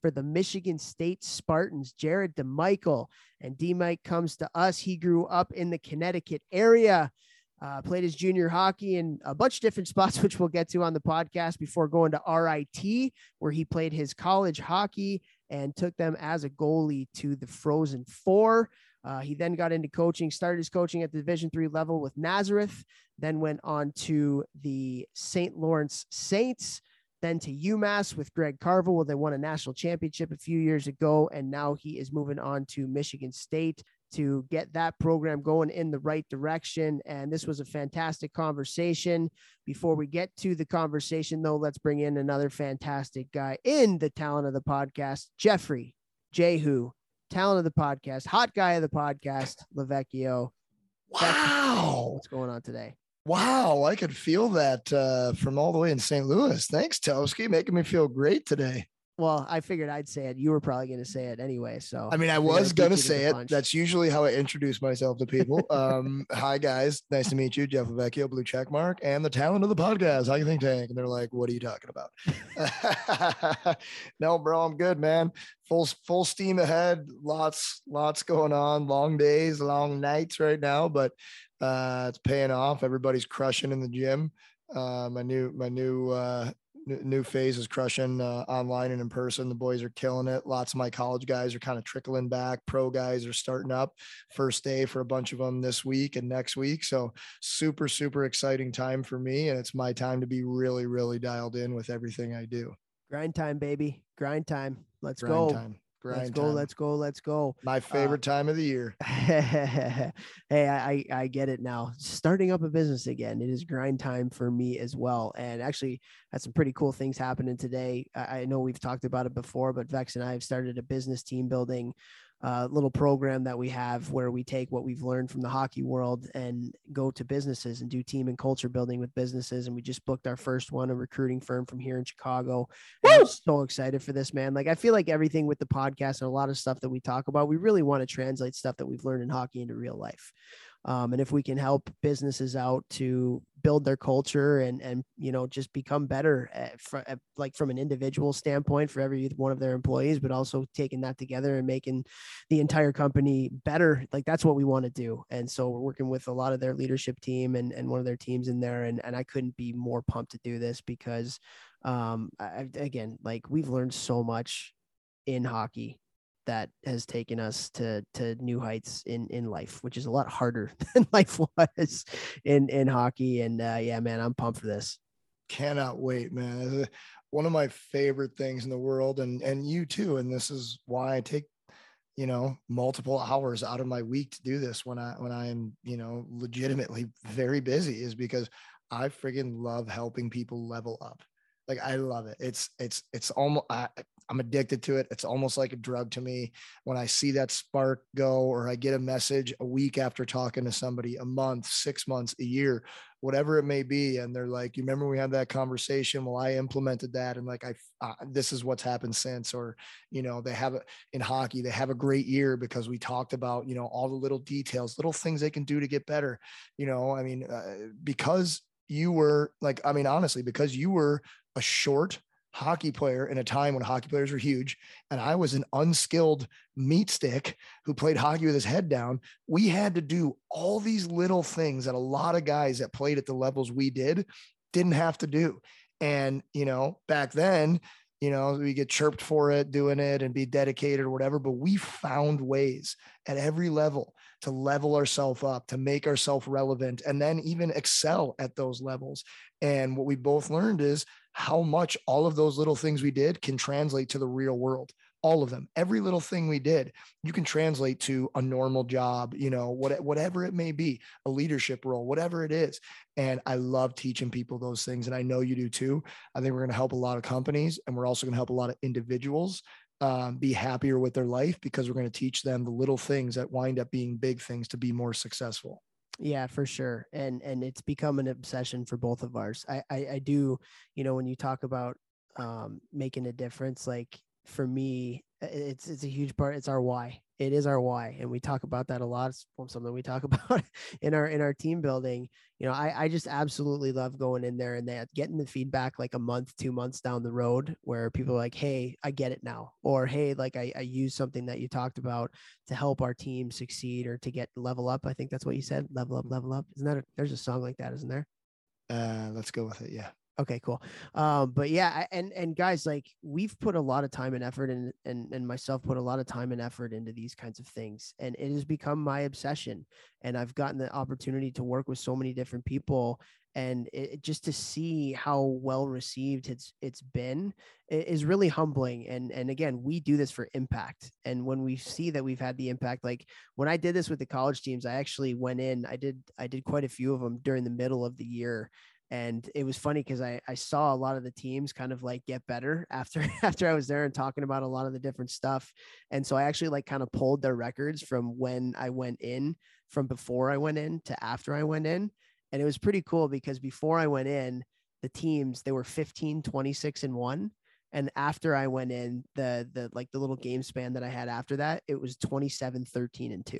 for the Michigan State Spartans, Jared DeMichiel. And DeMike comes to us. He grew up in the Connecticut area, uh, played his junior hockey in a bunch of different spots, which we'll get to on the podcast before going to RIT, where he played his college hockey and took them as a goalie to the Frozen Four. Uh, he then got into coaching, started his coaching at the Division three level with Nazareth, then went on to the St. Lawrence Saints, then to UMass with Greg Carvel, where they won a national championship a few years ago. And now he is moving on to Michigan State to get that program going in the right direction. And this was a fantastic conversation. Before we get to the conversation, though, let's bring in another fantastic guy in the talent of the podcast, Jeffrey Jehu, talent of the podcast, hot guy of the podcast, Lavecchio. Wow. What's going on today? Wow. I could feel that uh, from all the way in St. Louis. Thanks, Toski, making me feel great today. Well, I figured I'd say it. You were probably going to say it anyway. So I mean, I was going to say it. punch. That's usually how I introduce myself to people. Um, hi, guys. Nice to meet you. Jeff Vecchio, Blue Check Mark, and the talent of the podcast. How you think, Tank? And they're like, what are you talking about? no, bro, I'm good, man. Full, full steam ahead. Lots, lots going on. Long days, long nights right now, but uh, it's paying off. Everybody's crushing in the gym. Uh, my new, my new, uh, new phase is crushing uh, online and in person. The boys are killing it. Lots of my college guys are kind of trickling back. Pro guys are starting up. First day for a bunch of them this week and next week. So super, super exciting time for me. And it's my time to be really, really dialed in with everything I do. grind time, baby. Grind time. Let's Grind go. time. Grind Let's go. time. Let's go. Let's go. my uh, favorite time of the year. hey, I, I I get it now. Starting up a business again, it is grind time for me as well. And actually, had some pretty cool things happening today. I, I know we've talked about it before, but Vex and I have started a business team building uh, little program that we have where we take what we've learned from the hockey world and go to businesses and do team and culture building with businesses. And we just booked our first one, a recruiting firm from here in Chicago. I'm so excited for this, man. Like, I feel like everything with the podcast and a lot of stuff that we talk about, we really want to translate stuff that we've learned in hockey into real life. Um, and if we can help businesses out to build their culture and and you know just become better at, at, like from an individual standpoint for every one of their employees, but also taking that together and making the entire company better, like that's what we want to do. And so we're working with a lot of their leadership team and and one of their teams in there, and and I couldn't be more pumped to do this because um I- again like we've learned so much in hockey that has taken us to to new heights in in life which is a lot harder than life was in in hockey. And uh yeah man i'm pumped for this. Cannot wait man. One of my favorite things in the world and and you too and this is why i take you know multiple hours out of my week to do this when i when i am you know legitimately very busy is because i friggin love helping people level up. Like i love it. It's it's it's almost I, i'm addicted to it. It's almost like a drug to me. When i see that spark go or i get a message a week after talking to somebody a month six months a year whatever it may be and they're like you remember we had that conversation? Well i implemented that and like i uh, this is what's happened since or you know they have a in hockey they have a great year because we talked about you know all the little details little things they can do to get better you know? I mean uh, because you were like i mean honestly because you were a short hockey player in a time when hockey players were huge and I was an unskilled meat stick who played hockey with his head down. We had to do all these little things that a lot of guys that played at the levels we did didn't have to do. And, you know, back then, you know, we get chirped for it, doing it and be dedicated or whatever, but we found ways at every level to level ourselves up, to make ourselves relevant, and then even excel at those levels. And what we both learned is how much all of those little things we did can translate to the real world. All of them. Every little thing we did you can translate to a normal job you know what, whatever it may be a leadership role whatever it is. And i love teaching people those things and i know you do too. I think we're going to help a lot of companies and we're also going to help a lot of individuals um, be happier with their life because we're going to teach them the little things that wind up being big things to be more successful yeah, for sure. And and it's become an obsession for both of ours. I I, I do, you know, when you talk about um, making a difference, like for me, it's it's a huge part. It's our why. It is our why, and we talk about that a lot. It's something we talk about in our in our team building. You know, I I just absolutely love going in there and that getting the feedback like a month, two months down the road, where people are like, "Hey, I get it now," or "Hey, like I I use something that you talked about to help our team succeed or to get level up." I think that's what you said. Level up, level up. Isn't that a, there's a song like that, isn't there? Uh, let's go with it. Yeah. Okay, cool. Um, but yeah, and and guys, like we've put a lot of time and effort, and and and myself put a lot of time and effort into these kinds of things, and it has become my obsession. And I've gotten the opportunity to work with so many different people, and it, just to see how well received it's it's been is really humbling. And and again, we do this for impact, and when we see that we've had the impact, like when I did this with the college teams, I actually went in, I did I did quite a few of them during the middle of the year and it was funny because I, I saw a lot of the teams kind of like get better after after I was there and talking about a lot of the different stuff. And so I actually like kind of pulled their records from when I went in from before I went in to after I went in. And it was pretty cool because before I went in, the teams they were 15, 26 and 1. And after I went in, the the like the little game span that I had after that, it was 27, 13 and 2.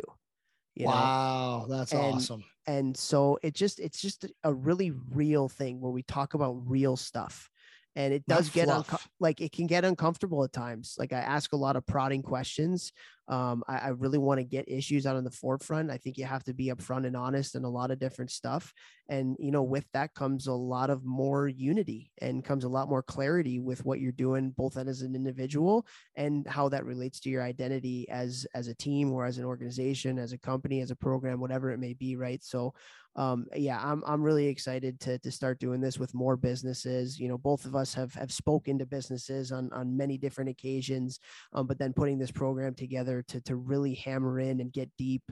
Wow, know? that's and, awesome. and so it just it's just a really real thing where we talk about real stuff. And it does Not get unco- like it can get uncomfortable at times. Like i ask a lot of prodding questions um, I, I, really want to get issues out on the forefront. I think you have to be upfront and honest and a lot of different stuff. And, you know, with that comes a lot of more unity and comes a lot more clarity with what you're doing, both as an individual and how that relates to your identity as, as a team or as an organization, as a company, as a program, whatever it may be. Right. So, um, yeah, I'm, I'm really excited to, to start doing this with more businesses. You know, both of us have, have spoken to businesses on, on many different occasions, um, but then putting this program together to to really hammer in and get deep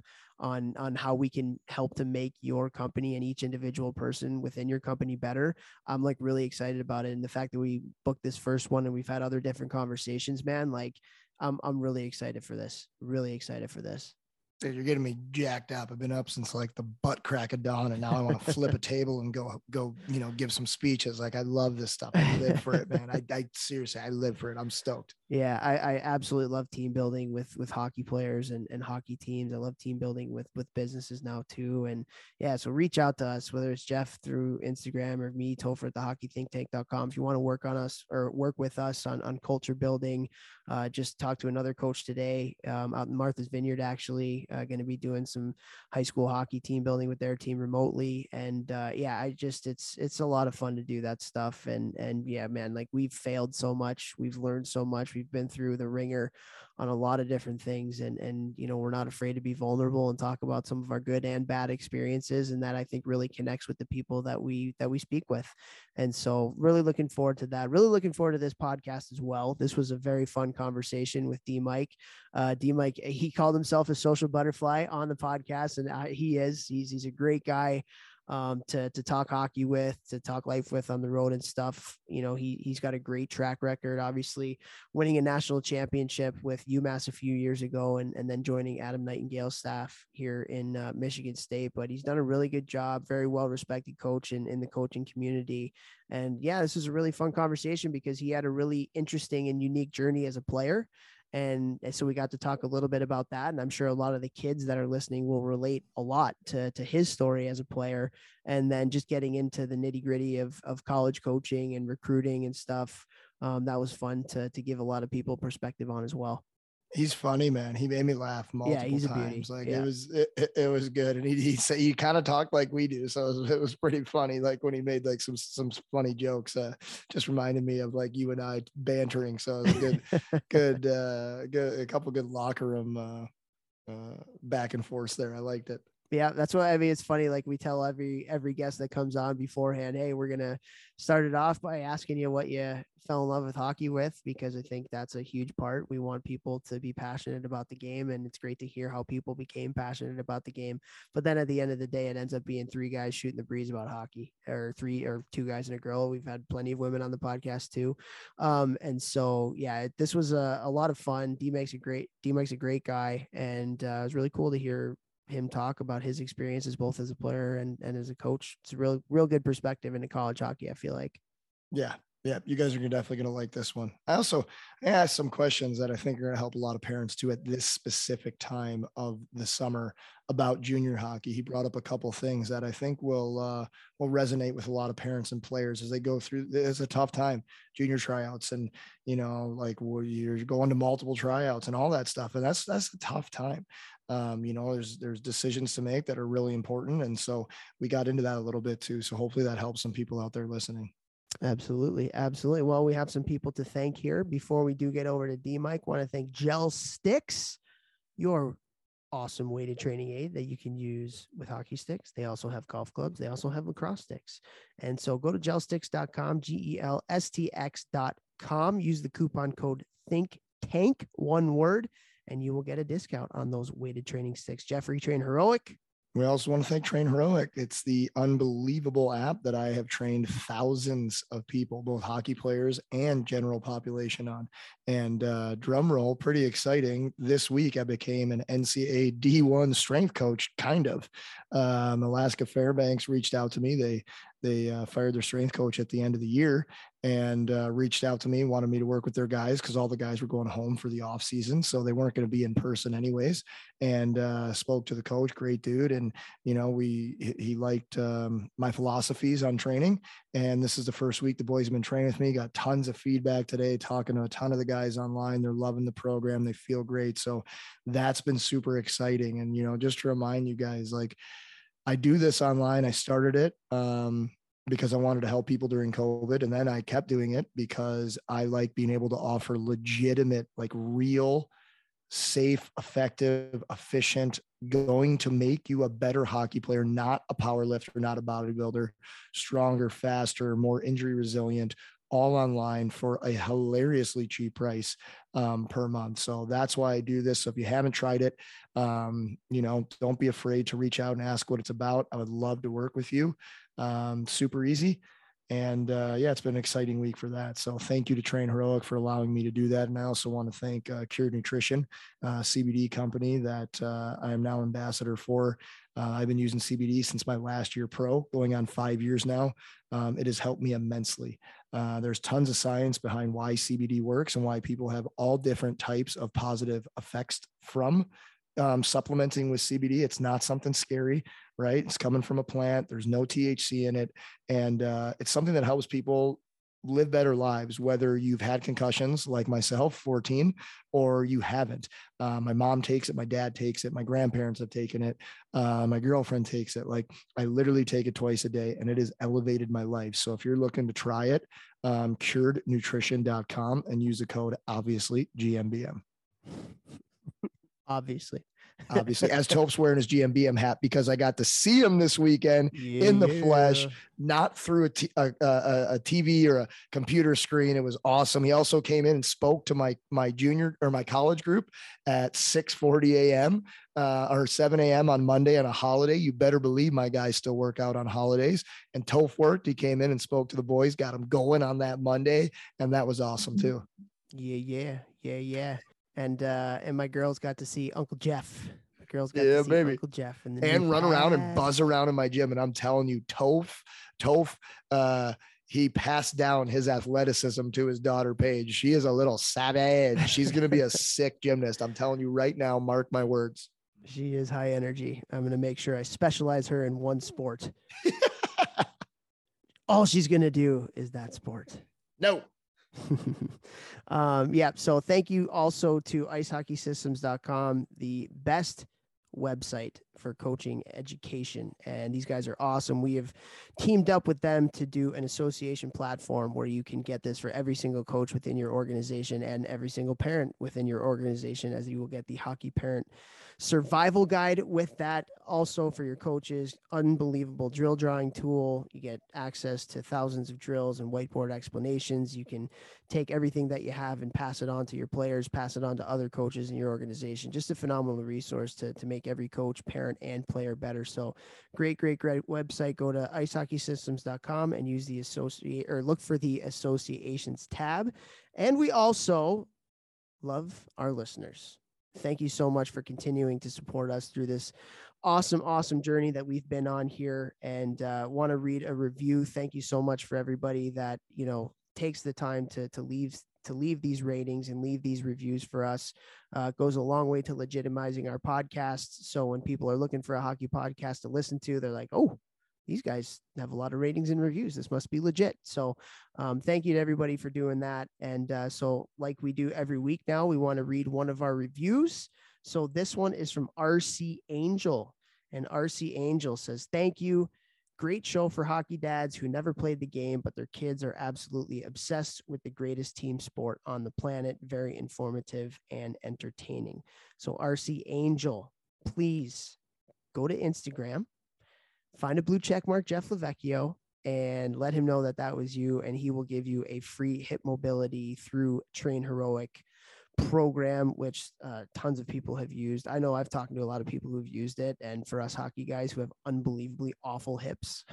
on on how we can help to make your company and each individual person within your company better. I'm like really excited about it, and the fact that we booked this first one and we've had other different conversations, man. Like, I'm I'm really excited for this. Really excited for this. Dude, you're getting me jacked up. I've been up since like the butt crack of dawn, and now I want to flip a table and go go, you know, give some speeches. Like I love this stuff. I live for it, man. I, I seriously, I live for it. I'm stoked. Yeah, I, I absolutely love team building with with hockey players and, and hockey teams. I love team building with with businesses now too. And yeah, so reach out to us, whether it's Jeff through Instagram or me, Topher at the hockeythinktank.com. If you want to work on us or work with us on on culture building, uh, just talk to another coach today um, out in Martha's Vineyard, actually, uh, going to be doing some high school hockey team building with their team remotely. And uh, yeah, I just, it's, it's a lot of fun to do that stuff. And, and yeah, man, like we've failed so much. We've learned so much. We've been through the ringer on a lot of different things and and you know we're not afraid to be vulnerable and talk about some of our good and bad experiences and that I think really connects with the people that we that we speak with. And so really looking forward to that. Really looking forward to this podcast as well. This was a very fun conversation with DeMike uh, DeMike he called himself a social butterfly on the podcast and I, he is. He's he's a great guy um, to to talk hockey with, to talk life with on the road and stuff. You know, he he's got a great track record. Obviously, winning a national championship with UMass a few years ago, and and then joining Adam Nightingale's staff here in uh, Michigan State. But he's done a really good job. Very well respected coach in in the coaching community. And yeah, this was a really fun conversation because he had a really interesting and unique journey as a player. And, so we got to talk a little bit about that and i'm sure a lot of the kids that are listening will relate a lot to, to his story as a player and then just getting into the nitty gritty of, of college coaching and recruiting and stuff um, that was fun to to give a lot of people perspective on as well. He's funny, man. He made me laugh multiple he's a beauty. times. Like Yeah. it was, it, it- it was good. And he he said he kind of talked like we do, so it was, it was pretty funny. Like when he made like some some funny jokes, uh, just reminded me of like you and I bantering. So it was a good, good, uh, good, a couple good locker room uh, uh, back and forth there. I liked it. Yeah, that's what I mean. It's funny. Like we tell every every guest that comes on beforehand, hey, we're gonna start it off by asking you what you fell in love with hockey with, because I think that's a huge part. We want people to be passionate about the game, and it's great to hear how people became passionate about the game. But then at the end of the day, it ends up being three guys shooting the breeze about hockey, or three or two guys and a girl. We've had plenty of women on the podcast too, um, and so yeah, this was a, a lot of fun. D makes a great D makes a great guy, and uh, it was really cool to hear him talk about his experiences both as a player and, and as a coach. It's a real real good perspective into college hockey. I feel like. Yeah. Yeah. You guys are gonna- definitely to like this one. I also asked some questions that I think are going to help a lot of parents too at this specific time of the summer about junior hockey. He brought up a couple things that I think will, uh, will resonate with a lot of parents and players as they go through. It's a tough time, junior tryouts, and you know, like well, you're going to multiple tryouts and all that stuff, and that's that's a tough time. Um, you know, there's there's decisions to make that are really important, and so we got into that a little bit too. So hopefully that helps some people out there listening. Absolutely, absolutely. Well, we have some people to thank here. Before we do get over to DeMike, want to thank GelStx, your awesome weighted training aid that you can use with hockey sticks. They also have golf clubs. They also have lacrosse sticks. And so go to gelstx.com, G E L S T X.com. Use the coupon code Think Tank, one word, and you will get a discount on those weighted training sticks. Jeffrey Train Heroic. We also want to thank Train Heroic. It's the unbelievable app that I have trained thousands of people, both hockey players and general population on. And uh, drum roll, pretty exciting. This week, I became an NCAA D1 strength coach, kind of. Um, Alaska Fairbanks reached out to me. They they uh, fired their strength coach at the end of the year and uh, reached out to me, wanted me to work with their guys because all the guys were going home for the off season, so they weren't going to be in person anyways. And uh, spoke to the coach, great dude, and you know we he, liked um, my philosophies on training. And this is the first week the boys have been training with me. Got tons of feedback today, talking to a ton of the guys online. They're loving the program. They feel great. So that's been super exciting. And you know, just to remind you guys, like I do this online. I started it um, because I wanted to help people during COVID. And then I kept doing it because I like being able to offer legitimate, like real, safe, effective, efficient, going to make you a better hockey player, not a power lifter, not a bodybuilder, stronger, faster, more injury resilient, all online for a hilariously cheap price um, per month. So that's why I do this. So if you haven't tried it, um, you know, don't be afraid to reach out and ask what it's about. I would love to work with you. Um, super easy. And uh, yeah, it's been an exciting week for that. So thank you to Train Heroic for allowing me to do that. And I also want to thank uh, Cured Nutrition, uh, CBD company that uh, I am now ambassador for. Uh, I've been using CBD since my last year pro, going on five years now. Um, it has helped me immensely. Uh, there's tons of science behind why CBD works and why people have all different types of positive effects from um, supplementing with CBD. It's not something scary, right? It's coming from a plant. There's no THC in it, and uh, it's something that helps people live better lives, whether you've had concussions like myself, 14, or you haven't. Uh, my mom takes it, my dad takes it, my grandparents have taken it, uh, my girlfriend takes it. Like I literally take it twice a day, and it has elevated my life. So if you're looking to try it, um, curednutrition.com and use the code obviously GMBM. Obviously. Obviously, as Tope's wearing his GMBM hat because I got to see him this weekend in the flesh, not through a, t- a, a, a TV or a computer screen. It was awesome. He also came in and spoke to my my junior or my college group at 6:40 a.m. Uh, or 7 a.m. on Monday on a holiday. You better believe my guys still work out on holidays. And Toph worked. He came in and spoke to the boys, got them going on that Monday, and that was awesome too. Yeah, yeah, yeah, yeah. And uh and my girls got to see Uncle Jeff. My girls got Yeah, to see baby. Uncle Jeff and, and run around and buzz around in my gym. And I'm telling you, Toph, Toph, uh, he passed down his athleticism to his daughter Paige. She is a little savage. She's gonna be a sick gymnast. I'm telling you right now, mark my words. She is high energy. I'm gonna make sure I specialize her in one sport. All she's gonna do is that sport. No. um, yeah. So thank you also to icehockeysystems.com, the best website for coaching education. And these guys are awesome. We have teamed up with them to do an association platform where you can get this for every single coach within your organization and every single parent within your organization, as you will get the hockey parent survival guide with that also for your coaches. Unbelievable drill drawing tool. You get access to thousands of drills and whiteboard explanations. You can take everything that you have and pass it on to your players pass it on to other coaches in your organization. Just a phenomenal resource to, to make every coach parent and player better. So great great great website. Go to icehockeysystems.com and use the associate or look for the associations tab. And we also love our listeners thank you so much for continuing to support us through this awesome, awesome journey that we've been on here. And uh, want to read a review. Thank you so much for everybody that you know takes the time to to leave to leave these ratings and leave these reviews for us uh, goes a long way to legitimizing our podcasts. So when people are looking for a hockey podcast to listen to, they're like, "Oh, these guys have a lot of ratings and reviews. This must be legit. So, um, thank you to everybody for doing that. And uh, so, like we do every week now, we want to read one of our reviews. So, this one is from RC Angel. And RC Angel says, Thank you. Great show for hockey dads who never played the game, but their kids are absolutely obsessed with the greatest team sport on the planet. Very informative and entertaining. So, RC Angel, please go to Instagram find a blue check mark Jeff Lavecchio and let him know that that was you, and he will give you a free hip mobility through Train Heroic program, which uh, tons of people have used. I know I've talked to a lot of people who've used it, and for us hockey guys who have unbelievably awful hips,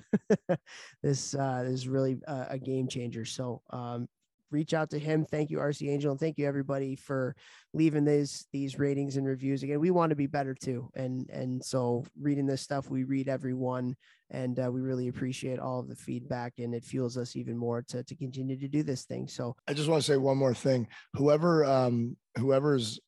this uh, is really a, a game changer. So um, reach out to him. Thank you, RC Angel, and thank you everybody for leaving these these ratings and reviews. Again, we want to be better too, and and so reading this stuff, we read every one, and uh, we really appreciate all of the feedback, and it fuels us even more to to continue to do this thing. So I just want to say one more thing. Whoever um whoever's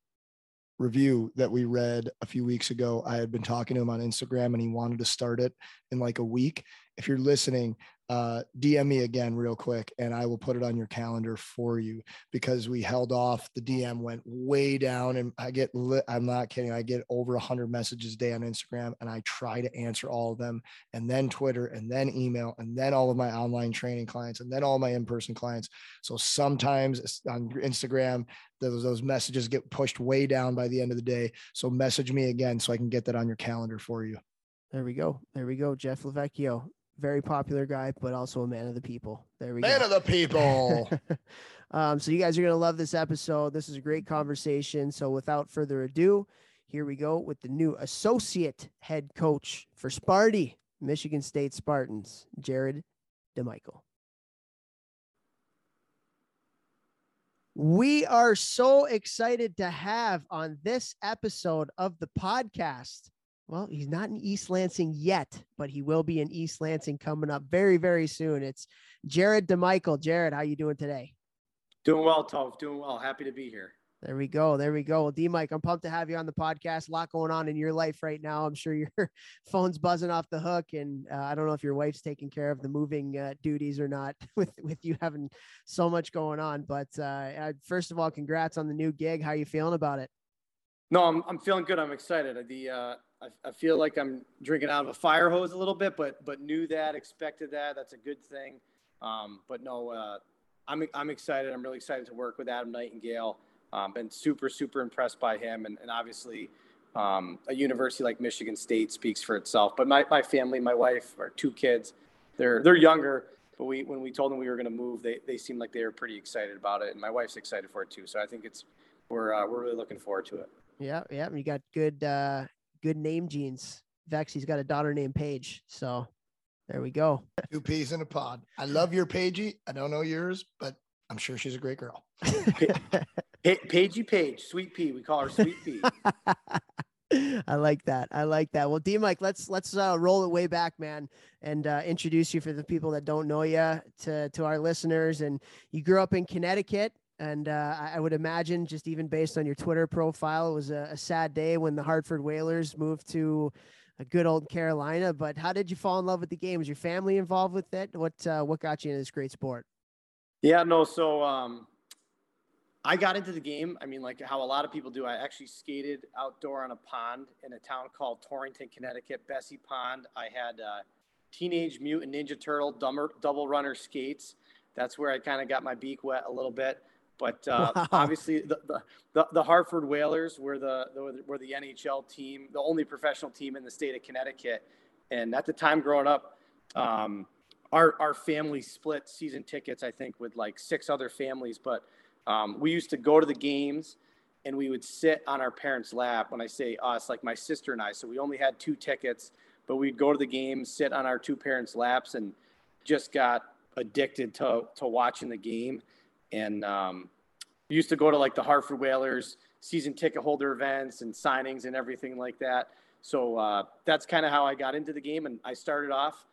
review that we read a few weeks ago. I had been talking to him on Instagram and he wanted to start it in like a week. If you're listening, uh, DM me again real quick and I will put it on your calendar for you because we held off. The DM went way down and I get, lit, I'm not kidding. I get over 100 messages a day on Instagram and I try to answer all of them and then Twitter and then email and then all of my online training clients and then all my in person clients. So sometimes on Instagram, those, those messages get pushed way down by the end of the day. So message me again so I can get that on your calendar for you. There we go. There we go. Jeff Lavecchio very popular guy, but also a man of the people. There we man go. Man of the people. um, so you guys are gonna love this episode. This is a great conversation. So without further ado, here we go with the new associate head coach for Sparty, Michigan State Spartans, Jared DeMichiel. We are so excited to have on this episode of the podcast well, he's not in East Lansing yet, but he will be in East Lansing coming up very, very soon. It's Jared DeMichiel. Jared, how you doing today? Doing well, Toph. Doing well. Happy to be here. There we go. There we go. Well, DeMike, I'm pumped to have you on the podcast. A lot going on in your life right now. I'm sure your phone's buzzing off the hook, and uh, I don't know if your wife's taking care of the moving uh, duties or not with with you having so much going on. But uh, first of all, congrats on the new gig. How you feeling about it? No, I'm I'm feeling good. I'm excited. The uh, I, I feel like I'm drinking out of a fire hose a little bit, but but knew that, expected that. That's a good thing. Um, but no, uh, I'm I'm excited. I'm really excited to work with Adam Nightingale. Um, been super super impressed by him, and, and obviously um, a university like Michigan State speaks for itself. But my, my family, my wife, our two kids, they're they're younger. But we when we told them we were going to move, they they seemed like they were pretty excited about it, and my wife's excited for it too. So I think it's we're uh, we're really looking forward to it. Yeah, yeah. You got good uh, good name genes. Vex, he's got a daughter named Paige. So there we go. Two peas in a pod. I love your Paigey. I don't know yours, but I'm sure she's a great girl. Pagey Page, Sweet Pea. We call her Sweet Pea. I like that. I like that. Well, DeMike, let's let's uh, roll it way back, man, and uh, introduce you for the people that don't know you to to our listeners. And you grew up in Connecticut, and uh, I would imagine, just even based on your Twitter profile, it was a, a, sad day when the Hartford Whalers moved to a good old Carolina. But how did you fall in love with the game? Was your family involved with it? What uh, what got you into this great sport? Yeah, no. So um, I got into the game. I mean, like how a lot of people do. I actually skated outdoor on a pond in a town called Torrington, Connecticut, Bessie Pond. I had uh, Teenage Mutant Ninja Turtle double, double runner skates. That's where I kind of got my beak wet a little bit. But uh, wow. obviously, the, the, the, the, Hartford Whalers were the, the, were the NHL team, the only professional team in the state of Connecticut. And at the time growing up, um, our, our family split season tickets, I think, with like six other families. But um, we used to go to the games and we would sit on our parents' lap. When I say us, like my sister and I, so we only had two tickets, but we'd go to the games, sit on our two parents' laps, and just got addicted to, to watching the game. And um, used to go to like the Hartford Whalers season ticket holder events and signings and everything like that. So uh, that's kind of how I got into the game. And I started off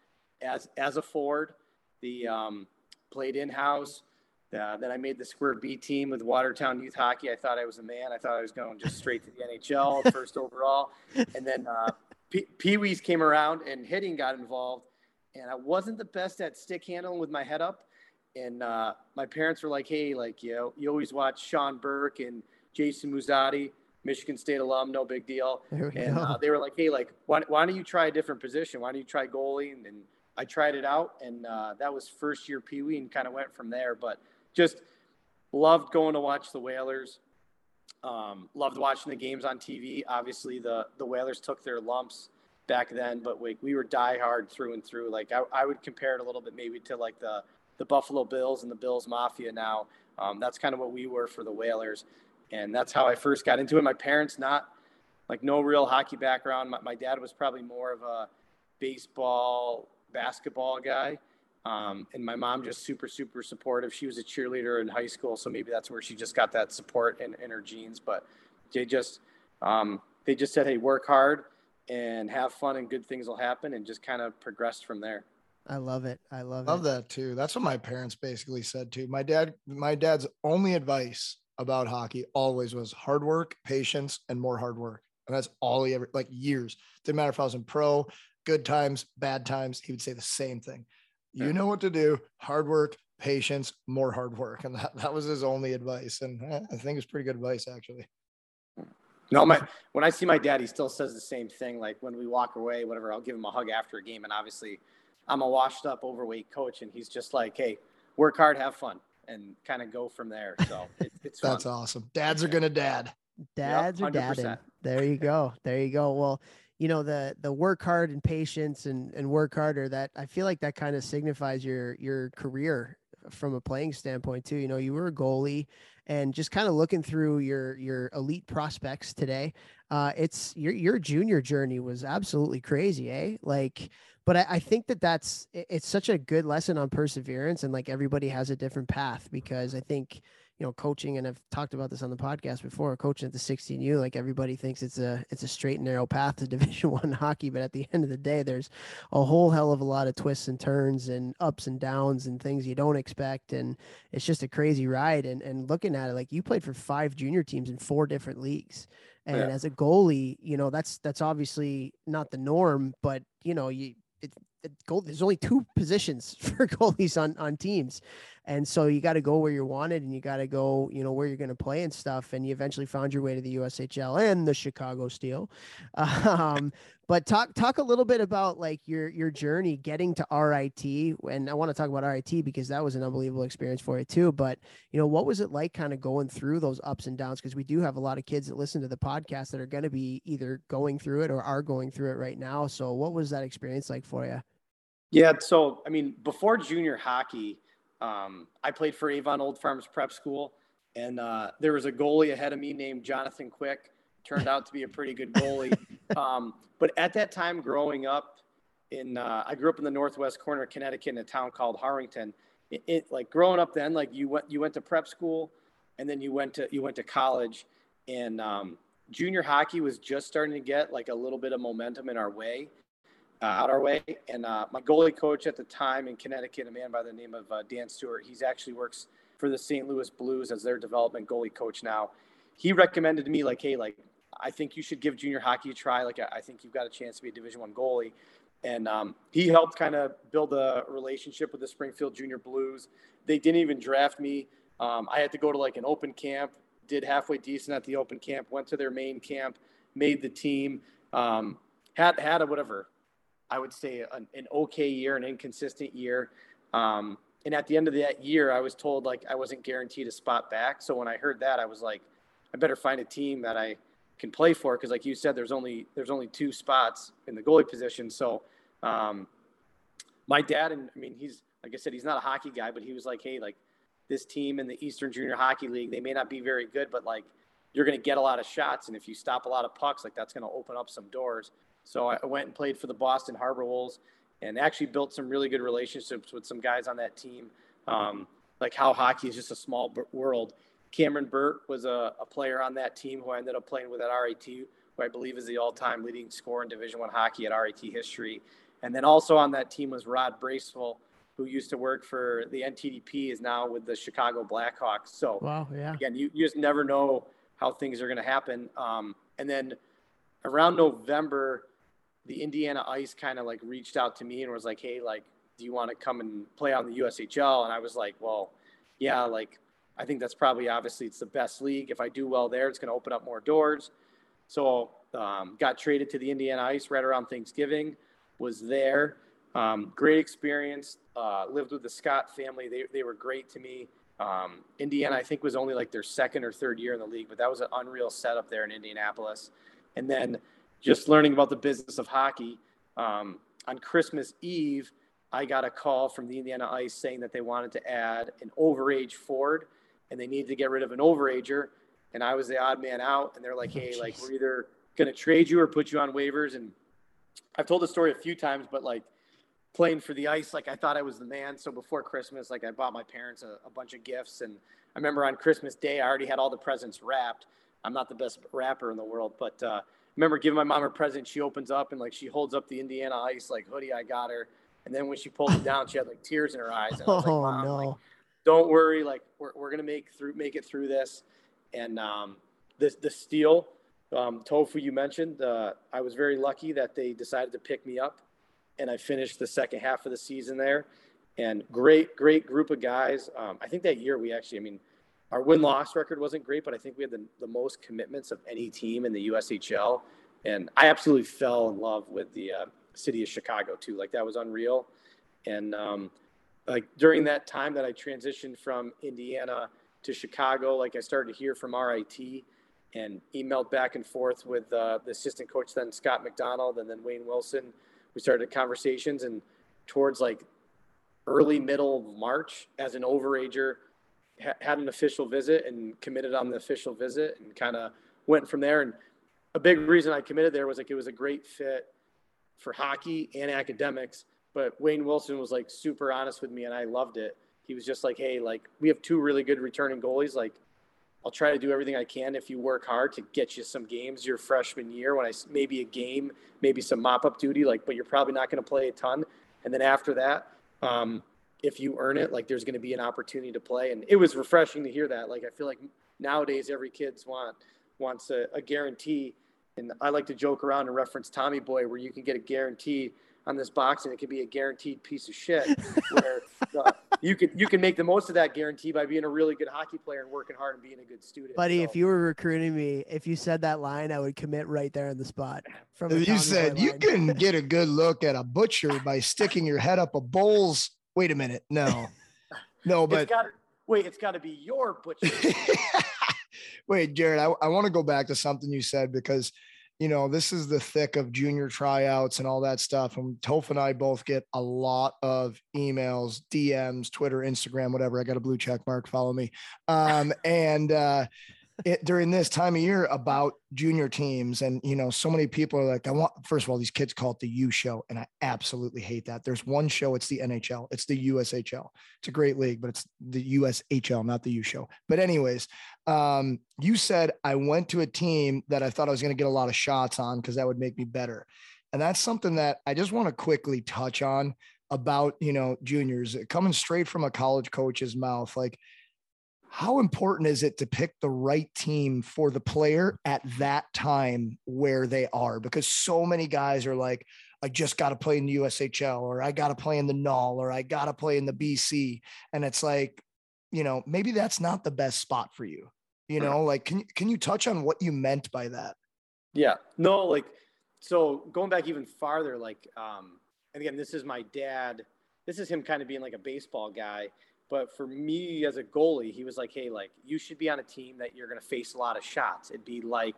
as as a Ford. The um, played in house. Uh, then I made the Squirt B team with Watertown Youth Hockey. I thought I was a man. I thought I was going just straight to the NHL, first overall. And then uh, Pee Wees came around and hitting got involved. And I wasn't the best at stick handling with my head up. And uh, my parents were like, "Hey, like you know, you always watch Sean Burke and Jason Muzzatti, Michigan State alum, no big deal." And uh, they were like, "Hey, like why, why don't you try a different position? Why don't you try goalie?" And, and I tried it out, and uh, that was first year Pee Wee, and kind of went from there. But just loved going to watch the Whalers. Um, loved watching the games on TV. Obviously, the the Whalers took their lumps back then, but we, we were diehard through and through. Like I, I would compare it a little bit maybe to like the the Buffalo Bills and the Bills Mafia now. Um, that's kind of what we were for the Whalers, and that's how I first got into it. My parents not like no real hockey background. My, my dad was probably more of a baseball basketball guy. Um, and my mom just super, super supportive. She was a cheerleader in high school, so maybe that's where she just got that support in, in her genes. But they just, um, they just said, "Hey, work hard and have fun, and good things will happen," and just kind of progressed from there. I love it. I love, love it. that too. That's what my parents basically said too. My dad, my dad's only advice about hockey always was hard work, patience, and more hard work. And that's all he ever like years. Didn't matter if I was in pro, good times, bad times, he would say the same thing. You know what to do, hard work, patience, more hard work. And that, that was his only advice. And I think it's pretty good advice, actually. No, my when I see my dad, he still says the same thing. Like when we walk away, whatever, I'll give him a hug after a game. And obviously, I'm a washed up, overweight coach, and he's just like, "Hey, work hard, have fun, and kind of go from there." So it, it's that's fun. awesome. Dads are gonna dad. Dads yep, are dadding. There you go. There you go. Well, you know the the work hard and patience and and work harder that i feel like that kind of signifies your your career from a playing standpoint too you know you were a goalie and just kind of looking through your your elite prospects today uh it's your your junior journey was absolutely crazy eh? Like but I, I think that that's it's such a good lesson on perseverance and like everybody has a different path because i think you know, coaching, and I've talked about this on the podcast before, coaching at the 16U, like everybody thinks it's a it's a straight and narrow path to Division One hockey, but at the end of the day, there's a whole hell of a lot of twists and turns and ups and downs and things you don't expect, and it's just a crazy ride. And and looking at it, like you played for five junior teams in four different leagues, and yeah. as a goalie, you know that's that's obviously not the norm, but you know you goal, there's only two positions for goalies on on teams and so you got to go where you're wanted and you got to go, you know, where you're going to play and stuff. And you eventually found your way to the USHL and the Chicago Steel. Um, but talk talk a little bit about like your your journey getting to RIT. And I want to talk about RIT because that was an unbelievable experience for you too. But you know, what was it like kind of going through those ups and downs? Because we do have a lot of kids that listen to the podcast that are going to be either going through it or are going through it right now. So what was that experience like for you? Yeah, so I mean, before junior hockey, um, I played for Avon Old Farms Prep School, and uh, there was a goalie ahead of me named Jonathan Quick. Turned out to be a pretty good goalie. Um, but at that time, growing up in, uh, I grew up in the northwest corner of Connecticut in a town called Harwinton. It, it, like growing up then, like you went you went to prep school, and then you went to you went to college, and um, junior hockey was just starting to get like a little bit of momentum in our way uh, out our way. And uh, my goalie coach at the time in Connecticut, a man by the name of uh, Dan Stewart, he's actually works for the St. Louis Blues as their development goalie coach now. He recommended to me like, hey, like I think you should give junior hockey a try. Like I think you've got a chance to be a Division One goalie. and um, he helped kind of build a relationship with the Springfield Junior Blues. They didn't even draft me. Um, I had to go to like an open camp, did halfway decent at the open camp, went to their main camp, made the team, um, had had a whatever, I would say an, an okay year, an inconsistent year. Um, and at the end of that year, I was told like I wasn't guaranteed a spot back. So when I heard that, I was like, I better find a team that I can play for because, like you said, there's only there's only two spots in the goalie position. So um, my dad, and I mean, he's like I said, he's not a hockey guy, but he was like, hey, like this team in the Eastern Junior Hockey League, they may not be very good, but like you're going to get a lot of shots, and if you stop a lot of pucks, like that's going to open up some doors. So I went and played for the Boston Harbor Wolves, and actually built some really good relationships with some guys on that team. Um, like how hockey is just a small world. Cameron Burt was a, a, player on that team who I ended up playing with at RIT, who I believe is the all-time leading scorer in Division One hockey at RIT history. And then also on that team was Rod Bracewell, who used to work for the NTDP, is now with the Chicago Blackhawks. So wow, yeah. Again, you, you just never know how things are going to happen. Um, and then around November, the Indiana Ice kind of like reached out to me and was like, "Hey, like, do you want to come and play on the USHL?" And I was like, "Well, yeah, like, I think that's probably obviously it's the best league. If I do well there, it's going to open up more doors." So um, got traded to the Indiana Ice right around Thanksgiving. Was there, um, great experience. Uh, lived with the Scott family. They they were great to me. Um, Indiana, I think, was only like their second or third year in the league, but that was an unreal setup there in Indianapolis. And then just learning about the business of hockey. Um, on Christmas Eve, I got a call from the Indiana Ice saying that they wanted to add an overage Ford and they needed to get rid of an overager. And I was the odd man out. And they're like, oh, hey, geez. like, we're either going to trade you or put you on waivers. And I've told the story a few times, but like playing for the Ice, like, I thought I was the man. So before Christmas, like, I bought my parents a, a bunch of gifts. And I remember on Christmas Day, I already had all the presents wrapped. I'm not the best rapper in the world, but uh, remember giving my mom a present. She opens up and like she holds up the Indiana Ice like hoodie I got her. And then when she pulled it down, she had like tears in her eyes. And I was like, oh, no. like, don't worry, like we're, we're gonna make through make it through this. And um, the the steel um, tofu you mentioned, uh, I was very lucky that they decided to pick me up, and I finished the second half of the season there. And great, great group of guys. Um, I think that year we actually, I mean, our win loss record wasn't great, but I think we had the, the most commitments of any team in the USHL. And I absolutely fell in love with the uh, city of Chicago too. Like that was unreal. And um, like during that time that I transitioned from Indiana to Chicago, like I started to hear from RIT and emailed back and forth with uh, the assistant coach then Scott McDonald and then Wayne Wilson. We started conversations and towards like early middle of March as an overager ha- had an official visit and committed on the official visit and kind of went from there. And a big reason I committed there was like it was a great fit for hockey and academics. But Wayne Wilson was like super honest with me, and I loved it. He was just like, "Hey, like we have two really good returning goalies. Like, I'll try to do everything I can if you work hard to get you some games your freshman year. When I maybe a game, maybe some mop up duty, like, but you're probably not going to play a ton. And then after that, um, if you earn it, like there's going to be an opportunity to play. And it was refreshing to hear that. Like I feel like nowadays every kid's want wants a, a guarantee. And I like to joke around and reference Tommy Boy, where you can get a guarantee on this box, and it can be a guaranteed piece of shit. where uh, you can you can make the most of that guarantee by being a really good hockey player and working hard and being a good student. Buddy, so. if you were recruiting me, if you said that line, I would commit right there in the spot. From you said you can get a good look at a butcher by sticking your head up a bowl's wait a minute. No, no, but it's gotta, wait, it's got to be your butcher. wait, Jared, I, I want to go back to something you said because, you know, this is the thick of junior tryouts and all that stuff. And Toph and I both get a lot of emails, DMs, Twitter, Instagram, whatever. I got a blue check mark. Follow me. Um, and, uh, it, during this time of year about junior teams. And you know so many people are like i want first of all these kids call it the u show and i absolutely hate that. There's one show it's the nhl it's the ushl it's a great league but it's the ushl not the u show. But anyways um, you said i went to a team that i thought i was going to get a lot of shots on because that would make me better. And that's something that i just want to quickly touch on about you know juniors coming straight from a college coach's mouth. Like how important is it to pick the right team for the player at that time where they are? Because so many guys are like, I just got to play in the USHL or I got to play in the NAHL or I got to play in the BC. And it's like, you know, maybe that's not the best spot for you. You know, like can can you touch on what you meant by that? Yeah. No, like so going back even farther, like um, and again, this is my dad. This is him kind of being like a baseball guy. But for me as a goalie, he was like, hey, like you should be on a team that you're going to face a lot of shots. It'd be like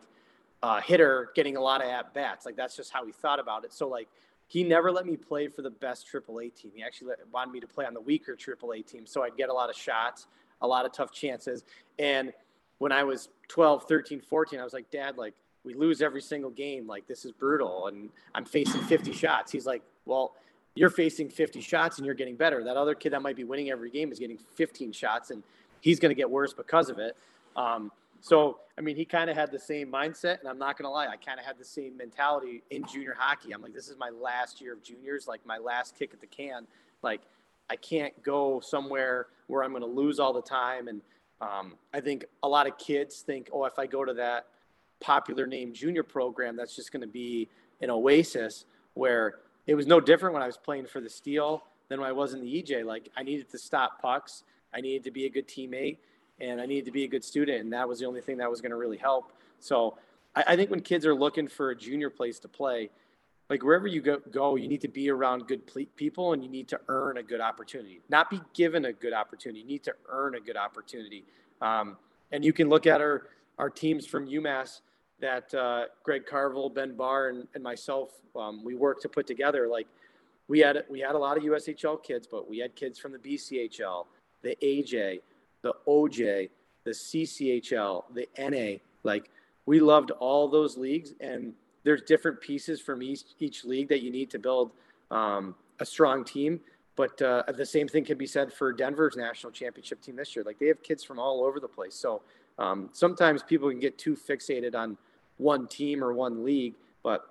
a hitter getting a lot of at bats. Like that's just how he thought about it. So like he never let me play for the best AAA team. He actually let, wanted me to play on the weaker AAA team. So I'd get a lot of shots, a lot of tough chances. And when I was 12, 13, 14, I was like, Dad, like we lose every single game. Like this is brutal. And I'm facing 50 shots. He's like, well, you're facing 50 shots and you're getting better. That other kid that might be winning every game is getting 15 shots and he's going to get worse because of it. Um, so, I mean, he kind of had the same mindset, and I'm not going to lie, I kind of had the same mentality in junior hockey. I'm like, this is my last year of juniors, like my last kick at the can. Like, I can't go somewhere where I'm going to lose all the time. And um, I think a lot of kids think, oh, if I go to that popular name junior program, that's just going to be an oasis where it was no different when I was playing for the Steel than when I was in the EJ. Like I needed to stop pucks. I needed to be a good teammate and I needed to be a good student. And that was the only thing that was going to really help. So I, I, think when kids are looking for a junior place to play, like wherever you go, go, you need to be around good people and you need to earn a good opportunity, not be given a good opportunity. You need to earn a good opportunity. Um, and you can look at our, our teams from UMass that uh, Greg Carvel, Ben Barr, and, and myself, um, we worked to put together. Like we had we had a lot of USHL kids, but we had kids from the BCHL, the AJ, the OJ, the CCHL, the NA. Like we loved all those leagues, and there's different pieces from each each league that you need to build um, a strong team. But uh, the same thing can be said for Denver's national championship team this year. Like they have kids from all over the place. So um, sometimes people can get too fixated on one team or one league, but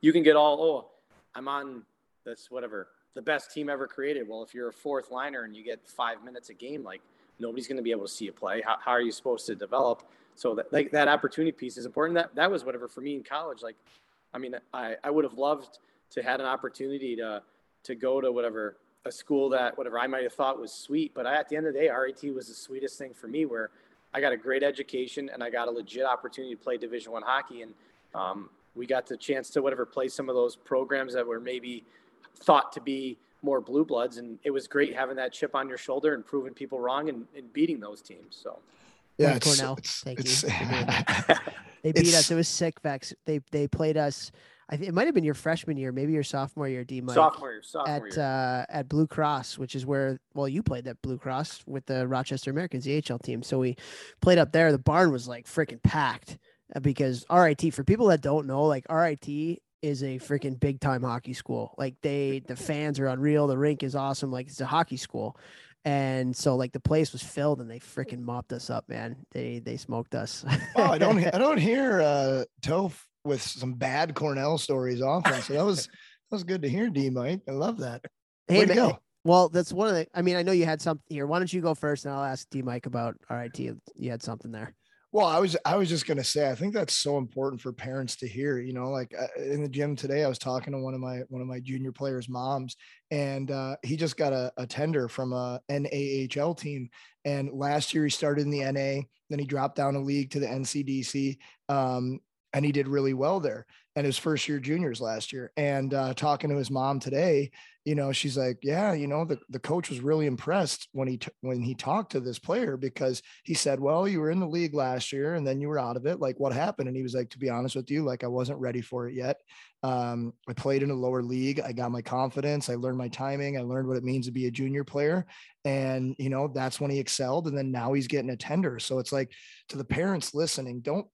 you can get all, oh, I'm on this, whatever, the best team ever created. Well, if you're a fourth liner and you get five minutes a game, like nobody's going to be able to see you play. How, how are you supposed to develop? So that, like, that opportunity piece is important. That, that was whatever for me in college. Like, I mean, I, I would have loved to had an opportunity to, to go to whatever a school that whatever I might have thought was sweet, but I, at the end of the day, RIT was the sweetest thing for me where I got a great education and I got a legit opportunity to play Division One hockey, and um, we got the chance to whatever play some of those programs that were maybe thought to be more blue bloods, and it was great having that chip on your shoulder and proving people wrong and, and beating those teams. So. Yeah, it's, Cornell. It's, Thank it's, you. they beat us. It was sick, Vex. They they played us. I think it might have been your freshman year, maybe your sophomore year, DeMike. Sophomore year, sophomore at year. Uh, at Blue Cross, which is where well you played at Blue Cross with the Rochester Americans, the HL team. So we played up there. The barn was like freaking packed uh, because RIT. For people that don't know, like RIT is a freaking big time hockey school. Like they, the fans are unreal. The rink is awesome. Like it's a hockey school. And so like the place was filled and they freaking mopped us up, man. They they smoked us. oh, I don't I don't hear uh Toph with some bad Cornell stories often. So that was that was good to hear, DeMike. I love that. Hey, man, go. Well, that's one of the. I mean, I know you had something here. Why don't you go first, and I'll ask DeMike about RIT. You had something there. Well, I was I was just gonna say I think that's so important for parents to hear. You know, like uh, in the gym today, I was talking to one of my one of my junior players' moms, and uh, he just got a, a tender from a NAHL team. And last year he started in the NA, then he dropped down a league to the NCDC, um, and he did really well there and his first year juniors last year. And uh, talking to his mom today you know she's like yeah you know the, the coach was really impressed when he t- when he talked to this player because he said well you were in the league last year and then you were out of it. Like what happened? And he was like to be honest with you like i wasn't ready for it yet. Um, i played in a lower league. I got my confidence. I learned my timing. I learned what it means to be a junior player. And you know that's when he excelled. And then now he's getting a tender. So it's like to the parents listening don't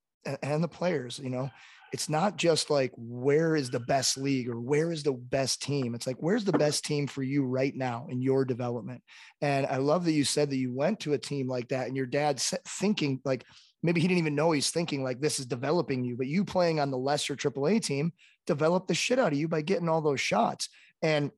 and the players, you know, it's not just like where is the best league or where is the best team. It's like where's the best team for you right now in your development. And I love that you said that you went to a team like that and your dad's thinking like maybe he didn't even know he's thinking like this is developing you, but you playing on the lesser AAA team developed the shit out of you by getting all those shots. And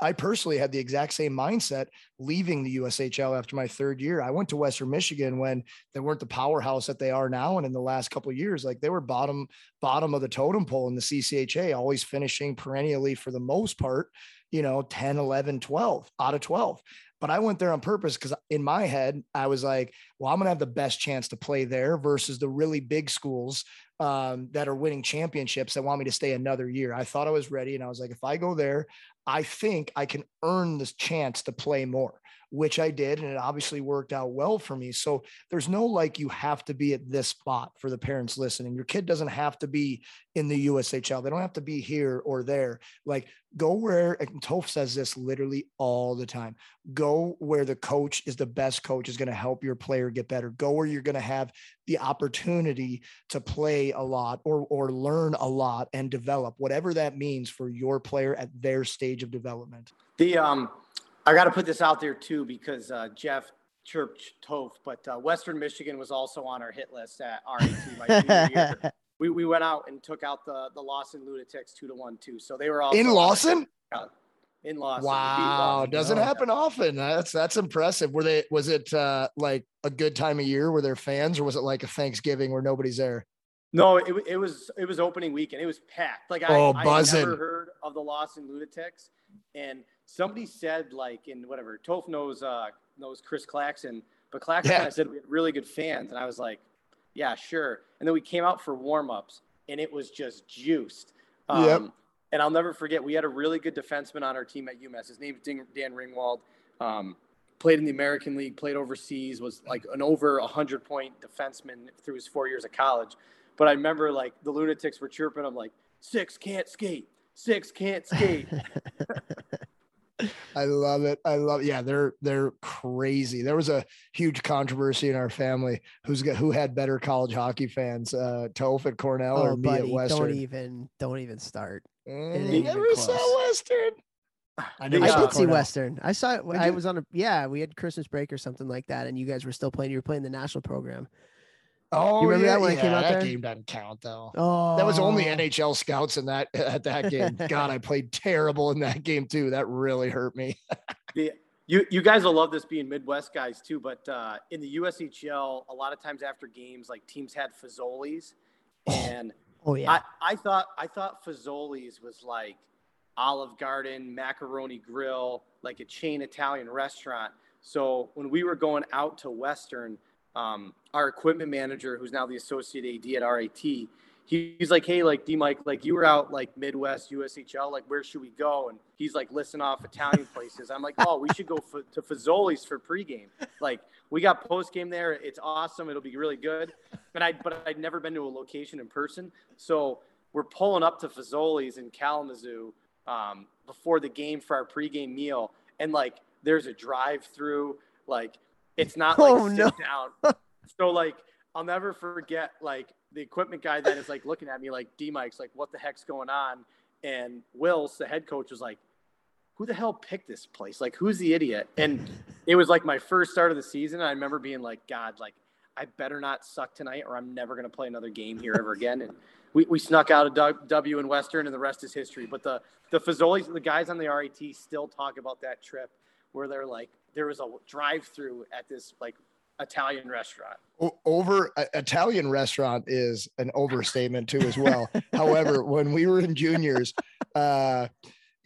I personally had the exact same mindset leaving the USHL after my third year. I went to Western Michigan when they weren't the powerhouse that they are now. And in the last couple of years, like they were bottom, bottom of the totem pole in the CCHA, always finishing perennially for the most part, you know, 10, 11, 12 out of 12. But I went there on purpose because in my head, I was like, well, I'm going to have the best chance to play there versus the really big schools um, that are winning championships that want me to stay another year. I thought I was ready. And I was like, if I go there, I think I can earn this chance to play more which I did. And it obviously worked out well for me. So there's no like you have to be at this spot for the parents listening. Your kid doesn't have to be in the USHL. They don't have to be here or there. Like go where, and Toph says this literally all the time go where the coach is the best coach is going to help your player get better. Go where you're going to have the opportunity to play a lot or, or learn a lot and develop whatever that means for your player at their stage of development. The, um, I got to put this out there too because uh, Jeff chirped Toph, but uh, Western Michigan was also on our hit list at RIT my junior year. We, we went out and took out the the Lawson Lunatics two to one too. So they were all in Lawson. In Lawson. Wow, doesn't happen often. That's that's impressive. Were they? Was it uh, like a good time of year? Were there fans, or was it like a Thanksgiving where nobody's there? No, it, it was it was opening weekend. It was packed. Like I, oh, I never heard of the Lawson Lunatics, and somebody said like in whatever Toph knows uh, knows Chris Claxon, but Claxon yeah. said we had really good fans, and I was like, yeah, sure. And then we came out for warm ups, and it was just juiced. Um, yep. And I'll never forget, we had a really good defenseman on our team at UMass. His name is Dan Ringwald. Um, played in the American League, played overseas, was like an over 100 point defenseman through his four years of college. But I remember like the Lunatics were chirping him like, six can't skate, six can't skate. I love it. I love yeah, they're they're crazy. There was a huge controversy in our family who's got who had better college hockey fans, uh Toph at Cornell oh, or buddy, me at Western. Don't even don't even start. Mm, you never saw Western. I, I did Cornell. see Western. I saw it. I was on a yeah. We had Christmas break or something like that, and you guys were still playing. You were playing the national program. Oh, you remember yeah, that when yeah, I came out that there? game doesn't count though. Oh, that was only oh. NHL scouts in that at that game. God, I played terrible in that game too. That really hurt me. yeah, you you guys will love this being Midwest guys too. But uh, in the USHL, a lot of times after games, like teams had Fazoli's, oh. and oh yeah, I, I thought I thought Fazoli's was like Olive Garden, Macaroni Grill, like a chain Italian restaurant. So when we were going out to Western um, our equipment manager, who's now the associate AD at RIT, he's like, hey, like DeMike, like you were out like Midwest USHL, like where should we go? And he's like listing off Italian places. I'm like, oh, we should go f- to Fazoli's for pregame. Like we got postgame there. It's awesome. It'll be really good. And I, but I'd never been to a location in person, so we're pulling up to Fazoli's in Kalamazoo um, before the game for our pregame meal, and like there's a drive-through, like it's not like oh, sit no. down. so like I'll never forget like the equipment guy that is like looking at me like DeMike's like what the heck's going on? And Wills, the head coach, was like, Who the hell picked this place? Like who's the idiot? And it was like my first start of the season. I remember being like, God, like I better not suck tonight or I'm never gonna play another game here ever again. And we, we snuck out a W in Western and the rest is history. But the the Fazoli's, the guys on the RIT still talk about that trip where they're like, there was a drive-through at this like Italian restaurant. Over uh, Italian restaurant is an overstatement too, as well. However, when we were in juniors, uh,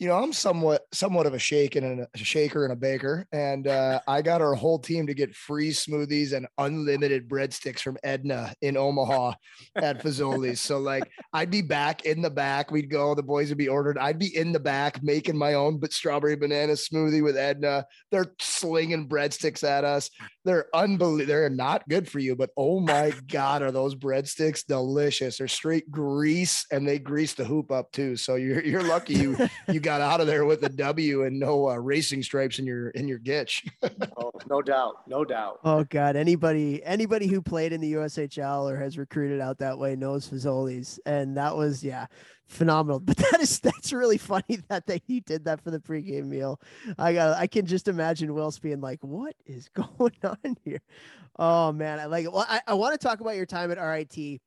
you know, I'm somewhat somewhat of a shake and a shaker and a baker, and uh, I got our whole team to get free smoothies and unlimited breadsticks from Edna in Omaha at Fazoli's. so like, I'd be back in the back. We'd go. The boys would be ordered. I'd be in the back making my own but strawberry banana smoothie with Edna. They're slinging breadsticks at us. They're unbelievable. They're not good for you, but oh my god, are those breadsticks delicious? They're straight grease, and they grease the hoop up too. So you're you're lucky you you got out of there with a W and no uh, racing stripes in your in your ditch. oh, no doubt, no doubt. Oh God, anybody anybody who played in the USHL or has recruited out that way knows Fazoli's, and that was yeah phenomenal. But that is that's really funny that they he did that for the pregame meal. I got I can just imagine Wills being like, "What is going on here?" Oh man, I like it. Well, I, I want to talk about your time at RIT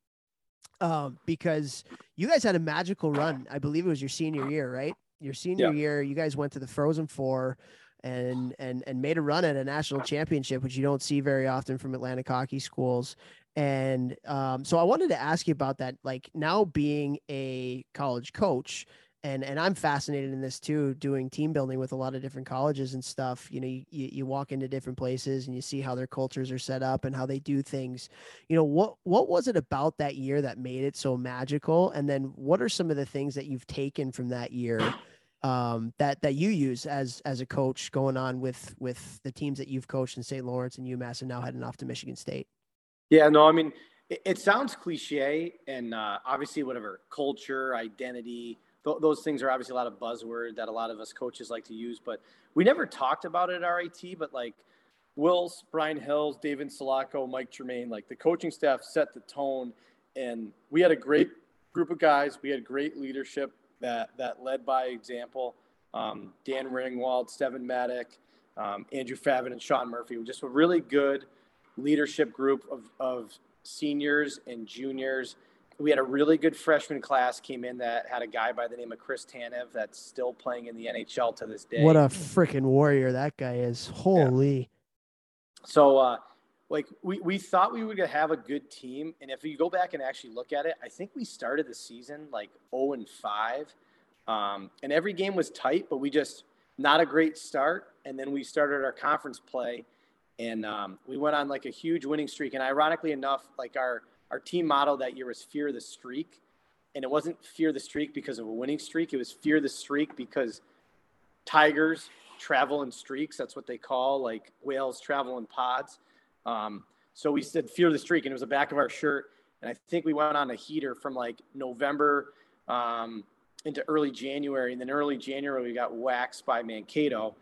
um, because you guys had a magical run. I believe it was your senior year, right? Your senior Yeah. year, you guys went to the Frozen Four and and and made a run at a national championship, which you don't see very often from Atlantic hockey schools. And um, so I wanted to ask you about that. Like now being a college coach, and and I'm fascinated in this too, doing team building with a lot of different colleges and stuff. You know, you, you walk into different places and you see how their cultures are set up and how they do things. You know, what what was it about that year that made it so magical? And then what are some of the things that you've taken from that year? um, that that you use as as a coach going on with with the teams that you've coached in St. Lawrence and UMass and now heading off to Michigan State? Yeah, no, I mean, it, it sounds cliche, and uh, obviously, whatever culture, identity, th- those things are obviously a lot of buzzword that a lot of us coaches like to use. But we never talked about it at RIT. But like Wills, Brian Hills, David Salako, Mike Germain, like the coaching staff set the tone, and we had a great group of guys. We had great leadership that that led by example. Um, Dan Ringwald, Steven Maddock, um, Andrew Favin, and Sean Murphy. Just a really good leadership group of, of seniors and juniors. We had a really good freshman class came in that had a guy by the name of Chris Tanev that's still playing in the NHL to this day. What a freaking warrior that guy is! Holy. So, uh, like we, we thought we would have a good team, and if you go back and actually look at it, I think we started the season like zero and five, um, and every game was tight, but we just not a great start, and then we started our conference play, and um, we went on like a huge winning streak, and ironically enough, like our our team motto that year was "Fear the Streak," and it wasn't "Fear the Streak" because of a winning streak; it was "Fear the Streak" because tigers travel in streaks. That's what they call like whales travel in pods. Um, so we said fear the streak, and it was the back of our shirt. And I think we went on a heater from like November um, into early January, and then early January we got waxed by Mankato.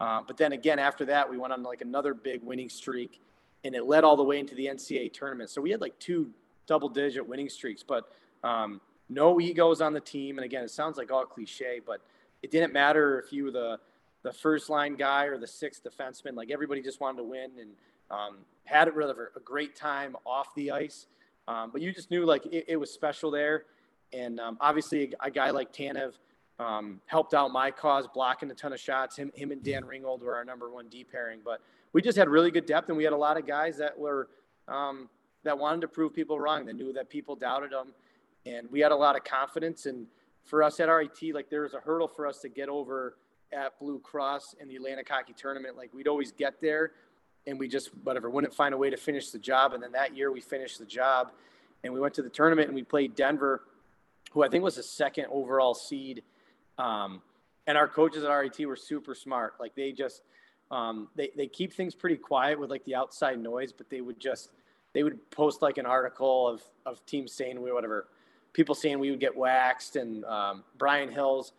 Uh, but then again, after that, we went on like another big winning streak, and it led all the way into the NCAA tournament. So we had like two double-digit winning streaks, but um, no egos on the team. And again, it sounds like all cliche, but it didn't matter if you were the the first line guy or the sixth defenseman. Like everybody just wanted to win and um, had a really a great time off the ice. Um, but you just knew like it, it was special there. And um, obviously, a, a, guy like Tanev um, helped out my cause, blocking a ton of shots. Him, him and Dan Ringwald were our number one D pairing. But we just had really good depth, and we had a lot of guys that were um, that wanted to prove people wrong. That knew that people doubted them, and we had a lot of confidence. And for us at RIT, like there was a hurdle for us to get over at Blue Cross in the Atlantic Hockey Tournament. Like we'd always get there, and we just whatever wouldn't find a way to finish the job. And then that year we finished the job, and we went to the tournament and we played Denver, who I think was the second overall seed. Um, and our coaches at RIT were super smart. Like they just um, they they keep things pretty quiet with like the outside noise, but they would just they would post like an article of of teams saying we whatever people saying we would get waxed and um, Brian Hills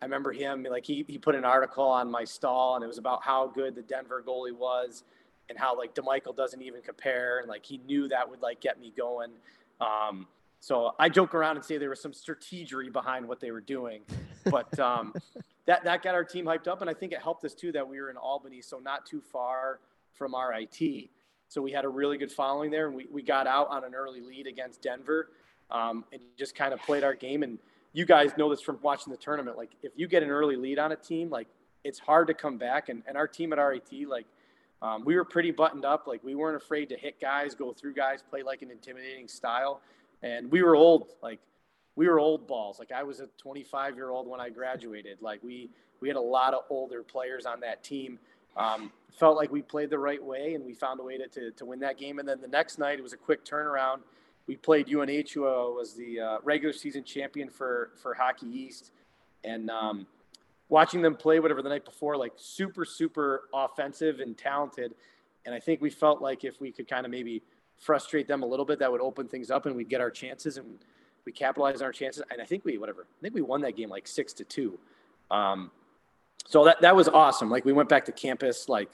I remember him like he, he put an article on my stall and it was about how good the Denver goalie was and how like DeMichiel doesn't even compare and like he knew that would like get me going. Um, so I joke around and say there was some strategery behind what they were doing, but um, that that got our team hyped up and I think it helped us too that we were in Albany, so not too far from RIT. So we had a really good following there and we, we got out on an early lead against Denver um, and just kind of played our game and you guys know this from watching the tournament. Like if you get an early lead on a team, like it's hard to come back. And, and our team at RIT, like um, we were pretty buttoned up. Like we weren't afraid to hit guys, go through guys, play like an intimidating style. And we were old, like we were old balls. Like I was a 25 year old when I graduated. Like we we had a lot of older players on that team. Um, felt like we played the right way and we found a way to, to, to win that game. And then the next night it was a quick turnaround we played UNH, who was the uh, regular season champion for for Hockey East, and um, watching them play whatever the night before, like super super offensive and talented, and I think we felt like if we could kind of maybe frustrate them a little bit, that would open things up and we'd get our chances and we capitalized on our chances. And I think we whatever, I think we won that game like six to two. Um, so that that was awesome. Like we went back to campus. Like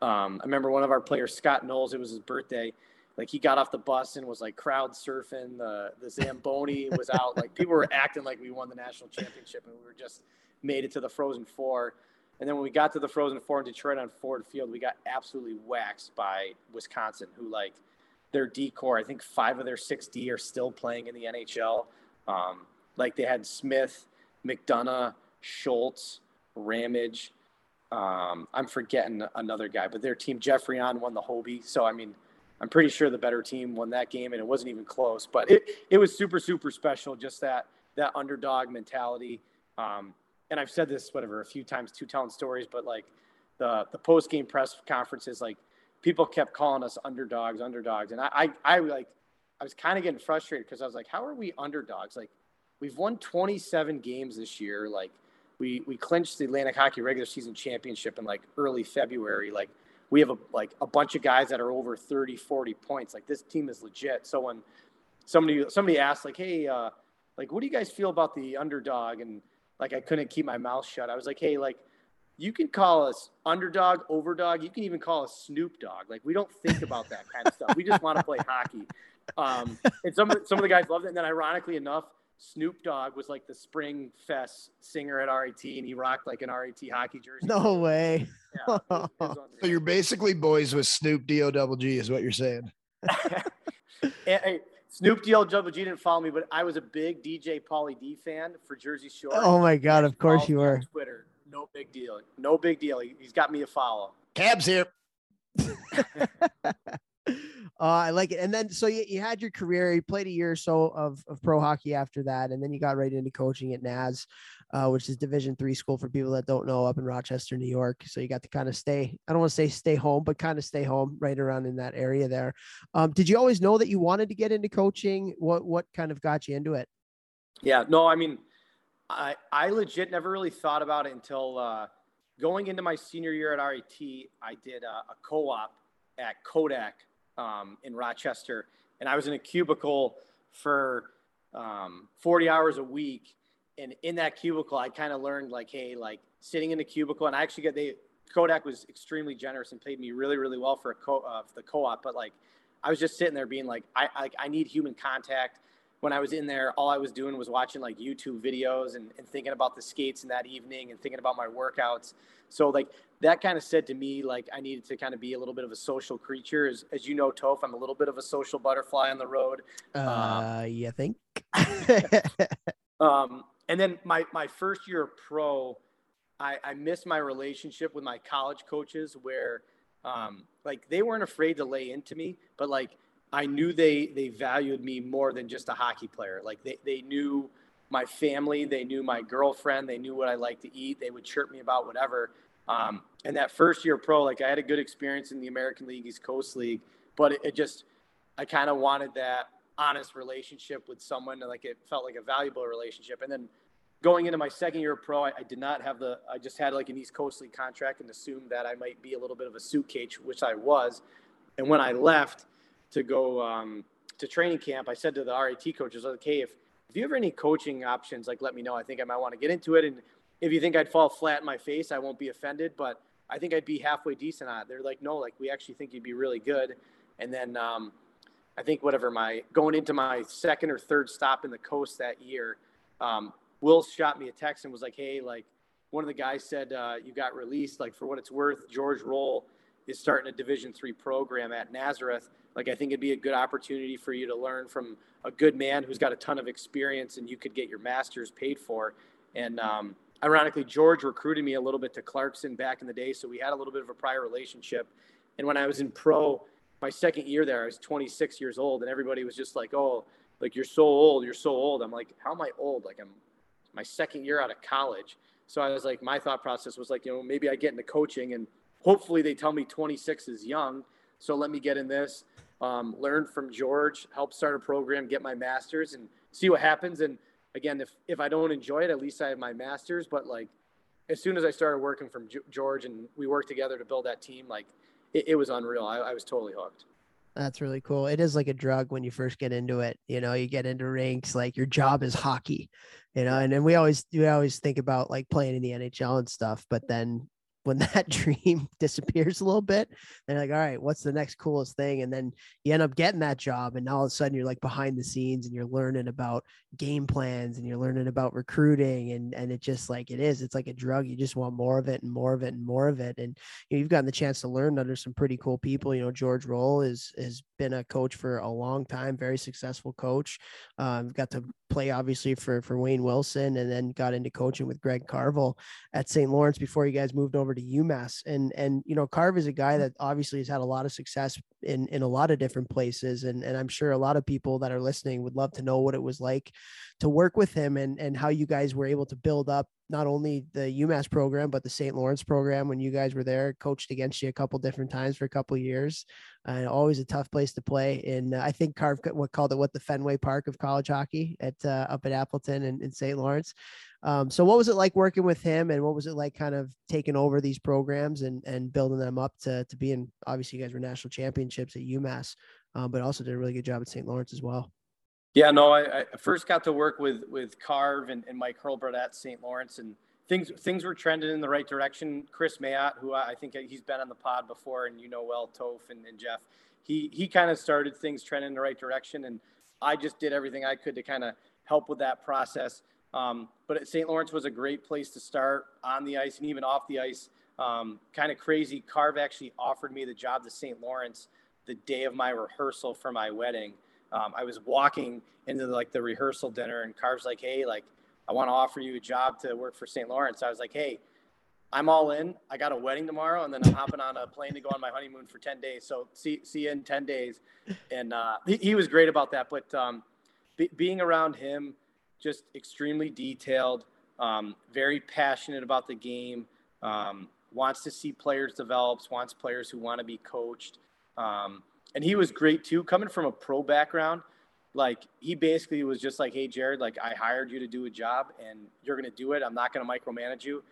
um, I remember one of our players, Scott Knowles, it was his birthday like he got off the bus and was like crowd surfing. The the Zamboni was out. Like people were acting like we won the national championship and we were just made it to the Frozen Four. And then when we got to the Frozen Four in Detroit on Ford Field, we got absolutely waxed by Wisconsin, who like their D corps. I think five of their six D are still playing in the NHL. Um, like they had Smith, McDonagh, Schultz, Ramage. Um, I'm forgetting another guy, but their team, Geoffrion won the Hobey. So, I mean, I'm pretty sure the better team won that game and it wasn't even close, but it, it was super, super special. Just that, that underdog mentality. Um, and I've said this, whatever, a few times, two telling stories, but like the, the post game press conferences, like people kept calling us underdogs, underdogs. And I, I, I like, I was kind of getting frustrated because I was like, how are we underdogs? Like, we've won 27 games this year. Like, we we clinched the Atlantic Hockey regular season championship in like early February. Like, we have a like a bunch of guys that are over 30, 40 points. Like, this team is legit. So when somebody somebody asked, like, hey, uh, like, what do you guys feel about the underdog? And like, I couldn't keep my mouth shut. I was like, hey, like you can call us underdog, overdog. You can even call us Snoop Dog. Like we don't think about that kind of stuff. We just want to play hockey. Um, and some some of the guys loved it. And then ironically enough, Snoop Dogg was like the Spring Fest singer at RIT, and he rocked like an RIT hockey jersey. No way. Yeah, so you're basically boys with Snoop D O double G, is what you're saying. hey, Snoop D O double G didn't follow me, but I was a big DJ Pauly D fan for Jersey Shore. Oh my god! Of course you were. Twitter no big deal. No big deal. He's got me a follow. Cabs here. uh, I like it. And then, so you, you had your career, you played a year or so of, of pro hockey after that. And then you got right into coaching at Naz, uh, which is division three school for people that don't know up in Rochester, New York. So you got to kind of stay, I don't want to say stay home, but kind of stay home right around in that area there. Um, did you always know that you wanted to get into coaching? What, what kind of got you into it? Yeah, no, I mean, I, I legit never really thought about it until uh, going into my senior year at RIT. I did a, a co op at Kodak um, in Rochester, and I was in a cubicle for um, 40 hours a week. And in that cubicle, I kind of learned like, hey, like sitting in the cubicle, and I actually got they Kodak was extremely generous and paid me really, really well for a co uh, for the co-op. But like, I was just sitting there being like, I, I I need human contact when I was in there, all I was doing was watching like YouTube videos and, and thinking about the skates in that evening and thinking about my workouts. So like that kind of said to me, like I needed to kind of be a little bit of a social creature. As, as you know, Toph, I'm a little bit of a social butterfly on the road. Uh, um, you think? um, and then my, my first year of pro, I, I missed my relationship with my college coaches where um, like they weren't afraid to lay into me, but like I knew they they valued me more than just a hockey player. Like they, they knew my family, they knew my girlfriend, they knew what I like to eat. They would chirp me about whatever. Um, and that first year pro, like I had a good experience in the American League, East Coast League, but it, it just I kind of wanted that honest relationship with someone, and like it felt like a valuable relationship. And then going into my second year pro, I, I, did not have the, I just had like an East Coast League contract and assumed that I might be a little bit of a suitcase, which I was. And when I left, to go um, to training camp, I said to the RIT coaches, like, hey, if, if you have any coaching options, like let me know. I think I might want to get into it. And if you think I'd fall flat in my face, I won't be offended, but I think I'd be halfway decent on it. They're like, no, like we actually think you'd be really good. And then um, I think whatever my going into my second or third stop in the coast that year, um, Will shot me a text and was like, hey, like one of the guys said uh, you got released. Like for what it's worth, George Roll is starting a Division three program at Nazareth like I think it'd be a good opportunity for you to learn from a good man who's got a ton of experience, and you could get your masters paid for. And um, ironically, George recruited me a little bit to Clarkson back in the day, so we had a little bit of a prior relationship. And when I was in pro, my second year there, I was 26 years old, and everybody was just like, "Oh, like you're so old, you're so old." I'm like, "How am I old? Like I'm my second year out of college." So I was like, my thought process was like, you know, maybe I get into coaching, and hopefully they tell me 26 is young, so let me get in this um, learn from George, help start a program, get my master's, and see what happens. And again, if if I don't enjoy it, at least I have my master's. But like, as soon as I started working from George and we worked together to build that team, like it, it was unreal. I, I was totally hooked. That's really cool. It is like a drug when you first get into it. You know, you get into rinks, like your job is hockey, you know, and then we always we always think about like playing in the NHL and stuff, but then when that dream disappears a little bit, they're like, all right, what's the next coolest thing? And then you end up getting that job. And all of a sudden you're like behind the scenes and you're learning about game plans and you're learning about recruiting. And, and it just like it is, it's like a drug. You just want more of it and more of it and more of it. And you know, you've gotten the chance to learn under some pretty cool people. You know, George Roll is has been a coach for a long time, very successful coach. Um, got to play obviously for for Wayne Wilson, and then got into coaching with Greg Carvel at St. Lawrence before you guys moved over to UMass. And and you know, Carv is a guy mm-hmm. that obviously has had a lot of success in in a lot of different places, and and I'm sure a lot of people that are listening would love to know what it was like to work with him and and how you guys were able to build up not only the UMass program but the St. Lawrence program when you guys were there, coached against you a couple different times for a couple years. Uh, always a tough place to play. And uh, I think Carv what called it what the Fenway Park of college hockey at uh, up at Appleton and in St. Lawrence. Um, so what was it like working with him, and what was it like kind of taking over these programs and and building them up to to being obviously you guys were national championships at UMass, um, but also did a really good job at St. Lawrence as well. Yeah, no, I, I first got to work with with Carv and, and Mike Hurlbut at St. Lawrence, and things things were trending in the right direction. Chris Mayotte, who I, I think he's been on the pod before, and you know well, Toph and, and Jeff, he he kind of started things trending in the right direction, and I just did everything I could to kind of help with that process. Um, but St. Lawrence was a great place to start on the ice and even off the ice. Um, kind of crazy. Carv actually offered me the job to St. Lawrence the day of my rehearsal for my wedding. Um, I was walking into like the rehearsal dinner, and Carv's like, "Hey, like, I want to offer you a job to work for St. Lawrence." I was like, "Hey, I'm all in. I got a wedding tomorrow, and then I'm hopping on a plane to go on my honeymoon for 10 days. So see, see you in 10 days." And uh, he, he, was great about that. But um, be, being around him, just extremely detailed, um, very passionate about the game, um, wants to see players develop, wants players who want to be coached. Um, and he was great too, coming from a pro background. Like he basically was just like, "Hey, Jared, like I hired you to do a job, and you're gonna do it. I'm not gonna micromanage you."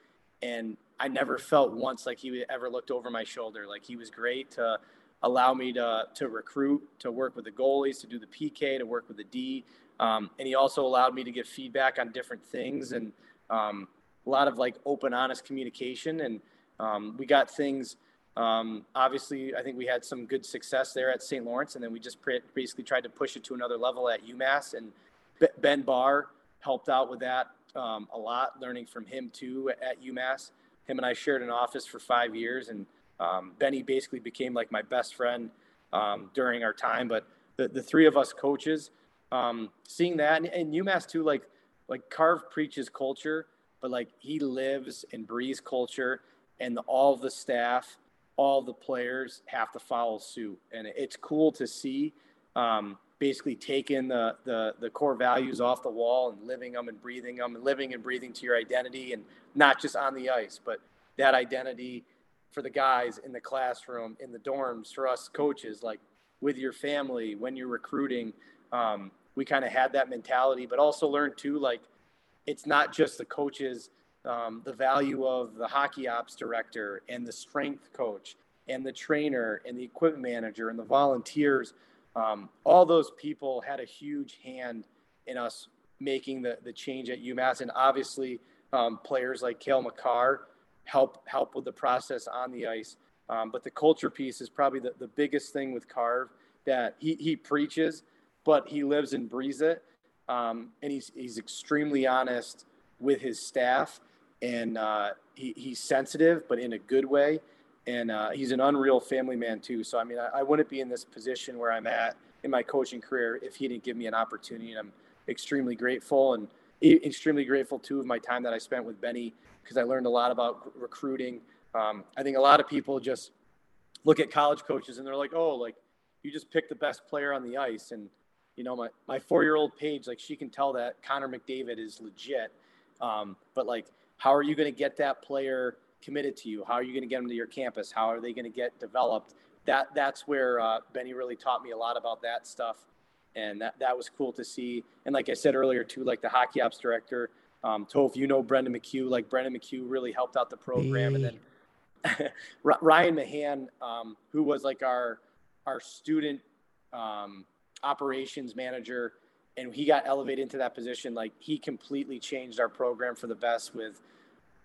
And I never felt once like he ever looked over my shoulder. Like he was great to allow me to to recruit, to work with the goalies, to do the PK, to work with the D. Um, and he also allowed me to give feedback on different things and um, a lot of like open, honest communication. And um, we got things. Um, obviously, I think we had some good success there at St. Lawrence, and then we just basically tried to push it to another level at UMass. And Ben Barr helped out with that um, a lot, learning from him too at UMass. Him and I shared an office for five years, and um, Benny basically became like my best friend during our time. But the, the three of us coaches, um, seeing that and, and UMass too, like like Carv preaches culture, but like he lives and breathes culture, and the, all the staff, all the players have to follow suit, and it's cool to see. Um, basically taking the, the the core values off the wall and living them and breathing them and living and breathing to your identity and not just on the ice but that identity for the guys in the classroom in the dorms for us coaches like with your family when you're recruiting um, we kind of had that mentality, but also learned too, like it's not just the coaches, um, the value of the hockey ops director and the strength coach and the trainer and the equipment manager and the volunteers. Um, all those people had a huge hand in us making the, the change at UMass. And obviously, um, players like Cale Makar help help with the process on the ice. Um, but the culture piece is probably the, the biggest thing with Carv that he, he preaches but he lives and breathes it. Um, and he's, he's extremely honest with his staff and uh, he, he's sensitive, but in a good way. And uh, he's an unreal family man too. So, I mean, I, I, wouldn't be in this position where I'm at in my coaching career if he didn't give me an opportunity. And I'm extremely grateful and extremely grateful too of my time that I spent with Benny because I learned a lot about recruiting. Um, I think a lot of people just look at college coaches and they're like, oh, like you just pick the best player on the ice. And you know, my, my four year old Paige, like she can tell that Connor McDavid is legit. Um, but like, how are you going to get that player committed to you? How are you going to get them to your campus? How are they going to get developed? That that's where uh, Benny really taught me a lot about that stuff, and that that was cool to see. And like I said earlier too, like the hockey ops director, um, Toph, you know Brendan McHugh, like Brendan McHugh really helped out the program, and then Ryan Mahan, um, who was like our our student um, operations manager and he got elevated into that position like he completely changed our program for the best with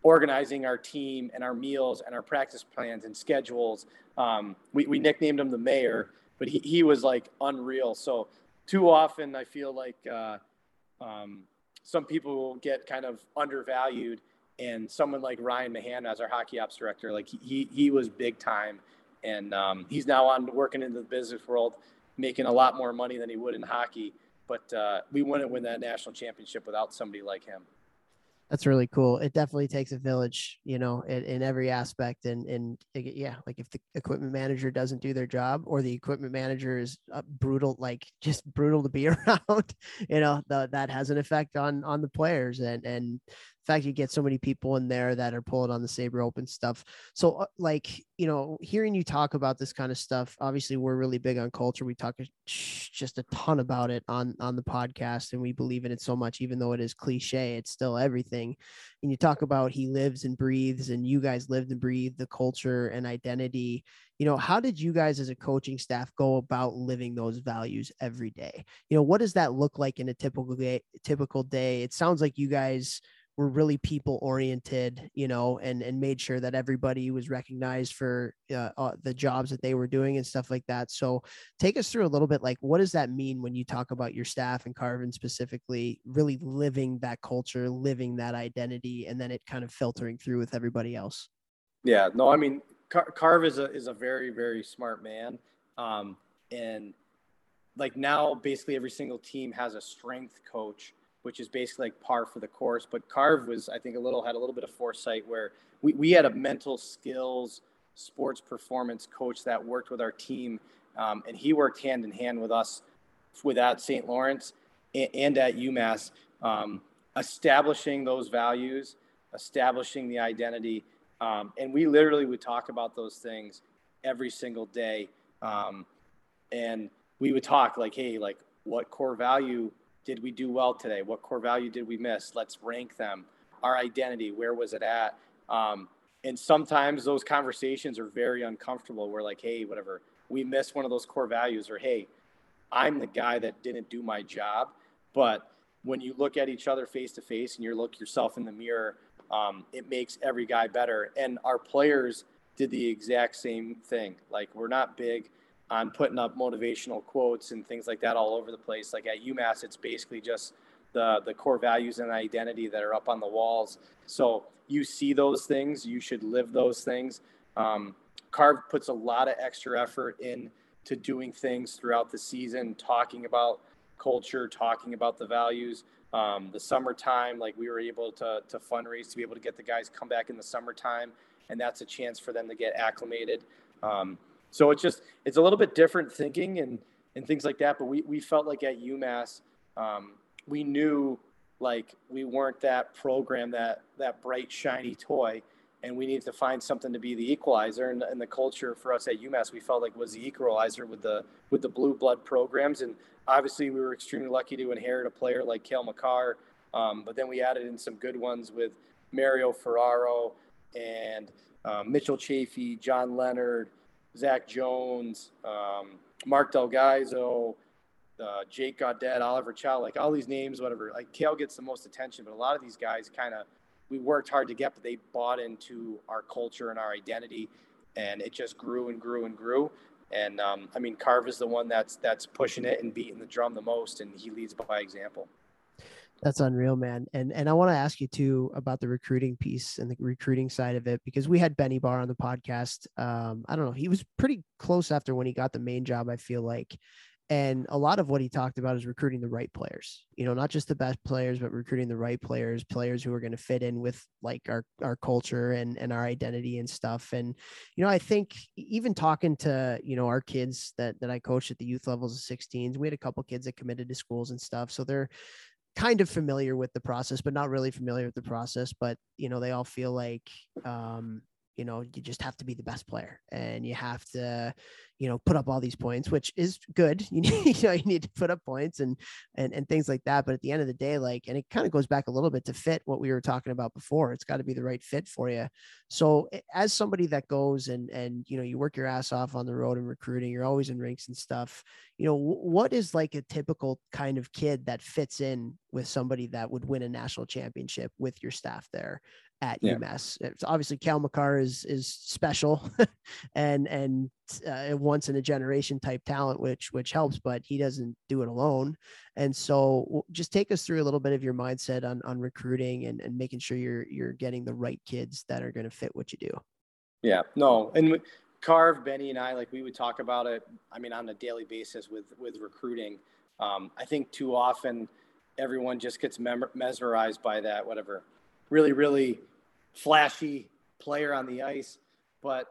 organizing our team and our meals and our practice plans and schedules um, we, we nicknamed him the mayor but he, he was like unreal so too often i feel like uh, um, some people will get kind of undervalued and someone like ryan mahan as our hockey ops director like he, he was big time and um, he's now on working in the business world making a lot more money than he would in hockey. But uh, we wouldn't win that national championship without somebody like him that's really cool. It definitely takes a village, you know, in, in, every aspect. And and yeah, like if the equipment manager doesn't do their job, or the equipment manager is uh, brutal, like just brutal to be around, you know, the, that has an effect on on the players. And and fact you get so many people in there that are pulling on the saber open stuff. So uh, like you know hearing you talk about this kind of stuff obviously we're really big on culture. We talk just a ton about it on on the podcast and we believe in it so much even though it is cliche it's still everything. And you talk about he lives and breathes and you guys lived and breathe the culture and identity. You know how did you guys as a coaching staff go about living those values every day? You know what does that look like in a typical day typical day? It sounds like you guys were really people oriented, you know, and and made sure that everybody was recognized for uh, uh, the jobs that they were doing and stuff like that. So, take us through a little bit, like what does that mean when you talk about your staff and Carvin specifically, really living that culture, living that identity, and then it kind of filtering through with everybody else. Yeah, no, I mean, Car- Carv is a is a very very smart man, um, and like now basically every single team has a strength coach which is basically like par for the course. But Carv was, I think, a little had a little bit of foresight where we, we had a mental skills sports performance coach that worked with our team, um, and he worked hand in hand with us without St. Lawrence and, and at UMass, um, establishing those values, establishing the identity, um, and we literally would talk about those things every single day, um, and we would talk like, hey, like what core value did we do well today? What core value did we miss? Let's rank them. Our identity, where was it at? Um, and sometimes those conversations are very uncomfortable. We're like, hey, whatever, we missed one of those core values, or hey, I'm the guy that didn't do my job. But when you look at each other face to face and you look yourself in the mirror, um, it makes every guy better. And our players did the exact same thing. Like, we're not big on putting up motivational quotes and things like that all over the place. Like at UMass, it's basically just the the core values and identity that are up on the walls. So you see those things, you should live those things. Um, Carv puts a lot of extra effort in to doing things throughout the season, talking about culture, talking about the values. Um, the summertime, like we were able to to fundraise to be able to get the guys come back in the summertime, and that's a chance for them to get acclimated. Um, so it's just it's a little bit different thinking and and things like that. But we we felt like at UMass, um, we knew like we weren't that program that that bright shiny toy and we needed to find something to be the equalizer and, and, the culture for us at UMass we felt like was the equalizer with the with the blue blood programs and obviously we were extremely lucky to inherit a player like Cale Makar um, but then we added in some good ones with Mario Ferraro and um, Mitchell Chaffee, John Leonard, Zach Jones, um, Marc Del Gaizo, uh, Jake Gaudet, Oliver Chau, like all these names, whatever. Like Cale gets the most attention, but a lot of these guys kind of we worked hard to get, but they bought into our culture and our identity, and it just grew and grew and grew. And um, I mean, Carv is the one that's that's pushing it and beating the drum the most, and he leads by example. That's unreal, man. And and I want to ask you too about the recruiting piece and the recruiting side of it because we had Benny Barr on the podcast. Um, I don't know, he was pretty close after when he got the main job. I feel like, and a lot of what he talked about is recruiting the right players. You know, not just the best players, but recruiting the right players, players who are going to fit in with like our our culture and and our identity and stuff. And you know, I think even talking to you know our kids that that I coached at the youth levels of 16s, we had a couple kids that committed to schools and stuff. So they're kind of familiar with the process, but not really familiar with the process. But you know, they all feel like um, you know you just have to be the best player and you have to you know put up all these points which is good. You need you know you need to put up points and and and things like that. But at the end of the day like and it kind of goes back a little bit to fit what we were talking about before. It's got to be the right fit for you so as somebody that goes and and you know you work your ass off on the road and recruiting you're always in rinks and stuff you know what is like a typical kind of kid that fits in with somebody that would win a national championship with your staff there at yeah. UMass. It's obviously Cale Makar is is special and and uh, once in a generation type talent, which which helps, but he doesn't do it alone. And so, just take us through a little bit of your mindset on on recruiting and and making sure you're you're getting the right kids that are going to fit what you do. Yeah, no, and Carv, Benny, and I like we would talk about it. I mean, on a daily basis with with recruiting. Um, I think too often everyone just gets mem- mesmerized by that, whatever, really, really flashy player on the ice. But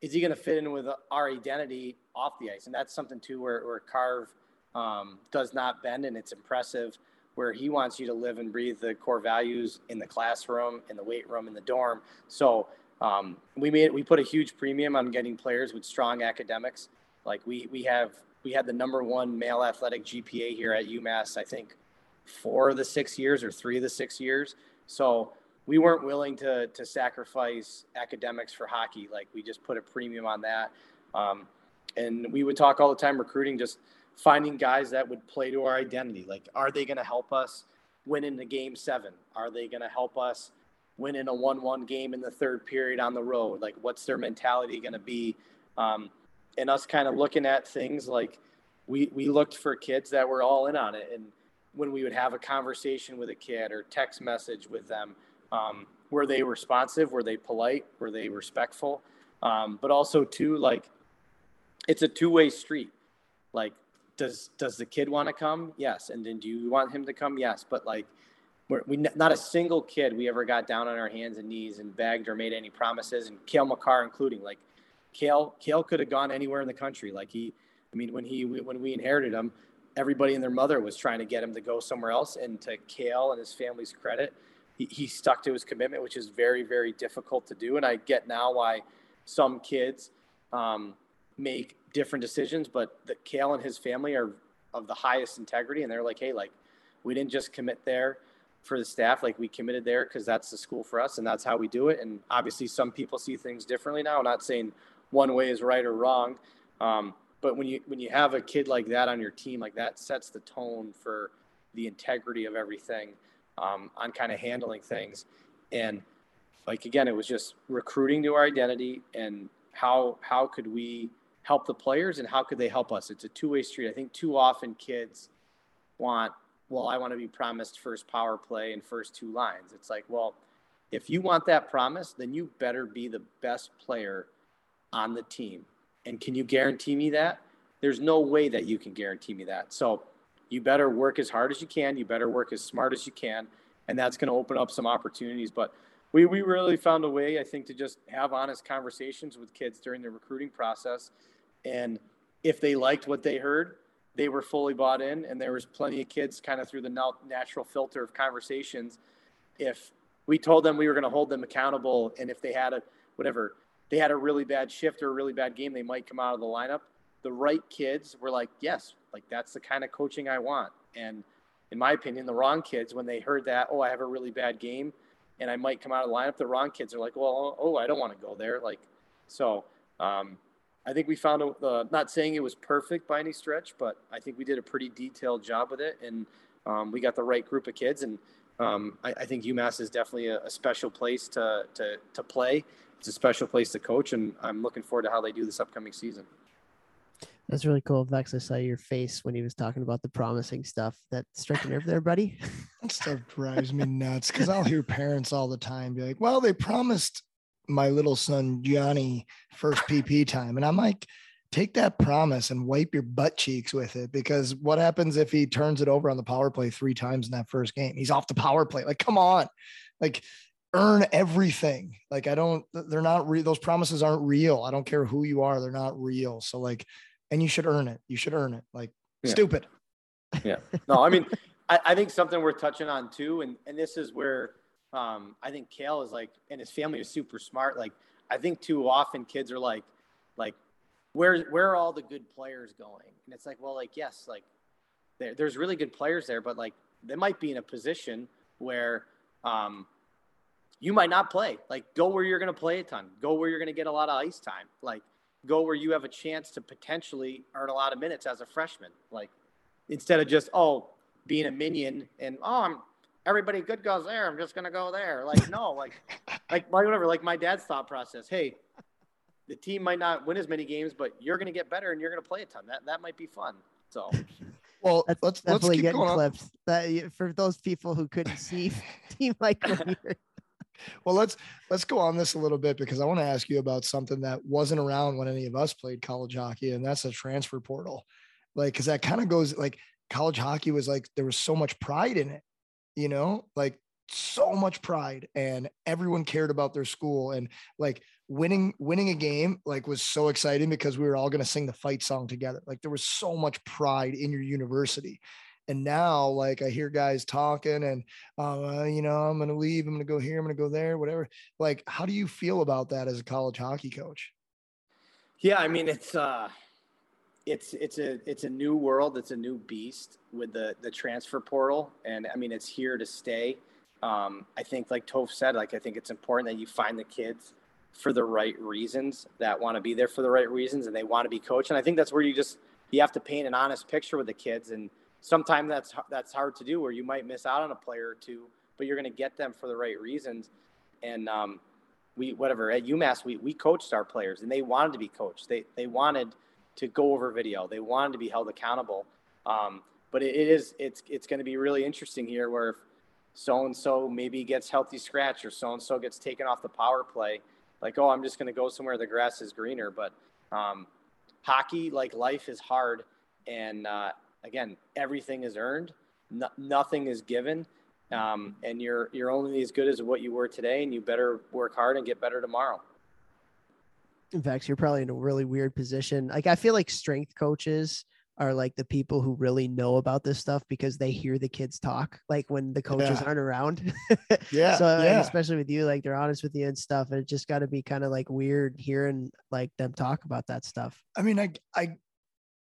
is he going to fit in with our identity off the ice? And that's something too where, where Carv um, does not bend and it's impressive where he wants you to live and breathe the core values in the classroom, in the weight room, in the dorm. So um, we made we put a huge premium on getting players with strong academics. Like we we have we had the number one male athletic GPA here at UMass. I think four of the six years or three of the six years. So we weren't willing to to sacrifice academics for hockey. Like we just put a premium on that. Um, and we would talk all the time recruiting, just finding guys that would play to our identity. Like, are they going to help us win in the game seven? Are they going to help us win in a one-one game in the third period on the road? Like, what's their mentality going to be? Um, and us kind of looking at things like we we looked for kids that were all in on it, and when we would have a conversation with a kid or text message with them, um, were they responsive? Were they polite? Were they respectful? Um, but also too like it's a two-way street. Like does does the kid want to come? Yes. And then do you want him to come? Yes. But like, we're, we not a single kid we ever got down on our hands and knees and begged or made any promises. And Cale Makar, including like, Cale Cale could have gone anywhere in the country. Like he, I mean, when he when we inherited him, everybody and their mother was trying to get him to go somewhere else. And to Cale and his family's credit, he, he stuck to his commitment, which is very very difficult to do. And I get now why some kids. Um, make different decisions, but the Cale and his family are of the highest integrity, and they're like, hey, like we didn't just commit there for the staff, like we committed there because that's the school for us, and that's how we do it. And obviously, some people see things differently now. I'm not saying one way is right or wrong, um, but when you when you have a kid like that on your team, like that sets the tone for the integrity of everything um, on kind of handling things, and like again, it was just recruiting to our identity and how how could we help the players and how could they help us? It's a two way street. I think too often kids want, well, I want to be promised first power play and first two lines. It's like, well, if you want that promise, then you better be the best player on the team. And can you guarantee me that? There's no way that you can guarantee me that. So you better work as hard as you can. You better work as smart as you can. And that's going to open up some opportunities. But we, we really found a way, I think, to just have honest conversations with kids during the recruiting process and if they liked what they heard, they were fully bought in. And there was plenty of kids kind of through the natural filter of conversations. If we told them we were going to hold them accountable, and if they had a whatever, they had a really bad shift or a really bad game, they might come out of the lineup. The right kids were like, yes, like that's the kind of coaching I want. And in my opinion, the wrong kids, when they heard that, oh, I have a really bad game and I might come out of the lineup, the wrong kids are like, well, oh, I don't want to go there. Like, so um, I think we found a, uh, not saying it was perfect by any stretch, but I think we did a pretty detailed job with it, and um, we got the right group of kids. And um, I, I, think UMass is definitely a, a, special place to, to to play. It's a special place to coach, and I'm looking forward to how they do this upcoming season. That's really cool. Vex, I saw your face when he was talking about the promising stuff. That struck a nerve there, buddy. that stuff drives me nuts because I'll hear parents all the time be like, "Well, they promised my little son Johnny first PP time. And I'm like, take that promise and wipe your butt cheeks with it because what happens if he turns it over on the power play three times in that first game? He's off the power play. Like, come on. Like, earn everything. Like, I don't, they're not real. Those promises aren't real. I don't care who you are, they're not real. So, like, and you should earn it. You should earn it. Like, yeah. stupid. Yeah. No, I mean, I, I think something worth touching on too, and, and this is where um, I think Cale is like, and his family is super smart. Like, I think too often kids are like, like, where where are all the good players going? And it's like, well, like yes, like there, there's really good players there, but like they might be in a position where um, you might not play. Like, go where you're going to play a ton. Go where you're going to get a lot of ice time. Like, go where you have a chance to potentially earn a lot of minutes as a freshman. Like, instead of just oh being a minion and oh I'm everybody good goes there. I'm just gonna go there. Like no, like like whatever. Like my dad's thought process. Hey, the team might not win as many games, but you're gonna get better and you're gonna play a ton. That that might be fun. So. Well, That's let's definitely let's getting clips. That for those people who couldn't see Team Michael here. Well, let's let's go on this a little bit because I want to ask you about something that wasn't around when any of us played college hockey, and that's a transfer portal. Like, because that kind of goes like college hockey was like there was so much pride in it, you know, like so much pride and everyone cared about their school and like winning winning a game like was so exciting because we were all going to sing the fight song together. Like there was so much pride in your university and now like i hear guys talking and uh, you know i'm going to leave i'm going to go here i'm going to go there whatever. Like how do you feel about that as a college hockey coach? Yeah i mean it's uh it's it's a it's a new world it's a new beast with the the transfer portal and i mean it's here to stay. Um, i think like Toph said like i think it's important that you find the kids for the right reasons that want to be there for the right reasons and they want to be coached and i think that's where you just you have to paint an honest picture with the kids and sometimes that's that's hard to do where you might miss out on a player or two but you're going to get them for the right reasons and um, we whatever at umass we, we coached our players and they wanted to be coached they they wanted to go over video. They wanted to be held accountable. Um, but it, it is it's it's going to be really interesting here where if so and so maybe gets healthy scratch or so and so gets taken off the power play, like oh I'm just going to go somewhere the grass is greener. But um, hockey, like life, is hard, and uh, again everything is earned. No, nothing is given. Um, and you're you're only as good as what you were today, and you better work hard and get better tomorrow. In fact, you're probably in a really weird position. Like I feel like strength coaches are like the people who really know about this stuff because they hear the kids talk like when the coaches Yeah. aren't around. yeah so yeah especially with you, like they're honest with you and stuff. And it just got to be kind of like weird hearing like them talk about that stuff. I mean, I, I,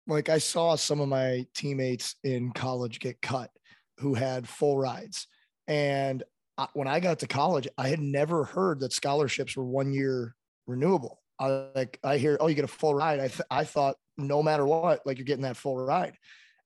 like I saw some of my teammates in college get cut who had full rides. And I, when I got to college, I had never heard that scholarships were one year renewable. I like, I hear, oh, you get a full ride. I, th- I thought no matter what, like you're getting that full ride.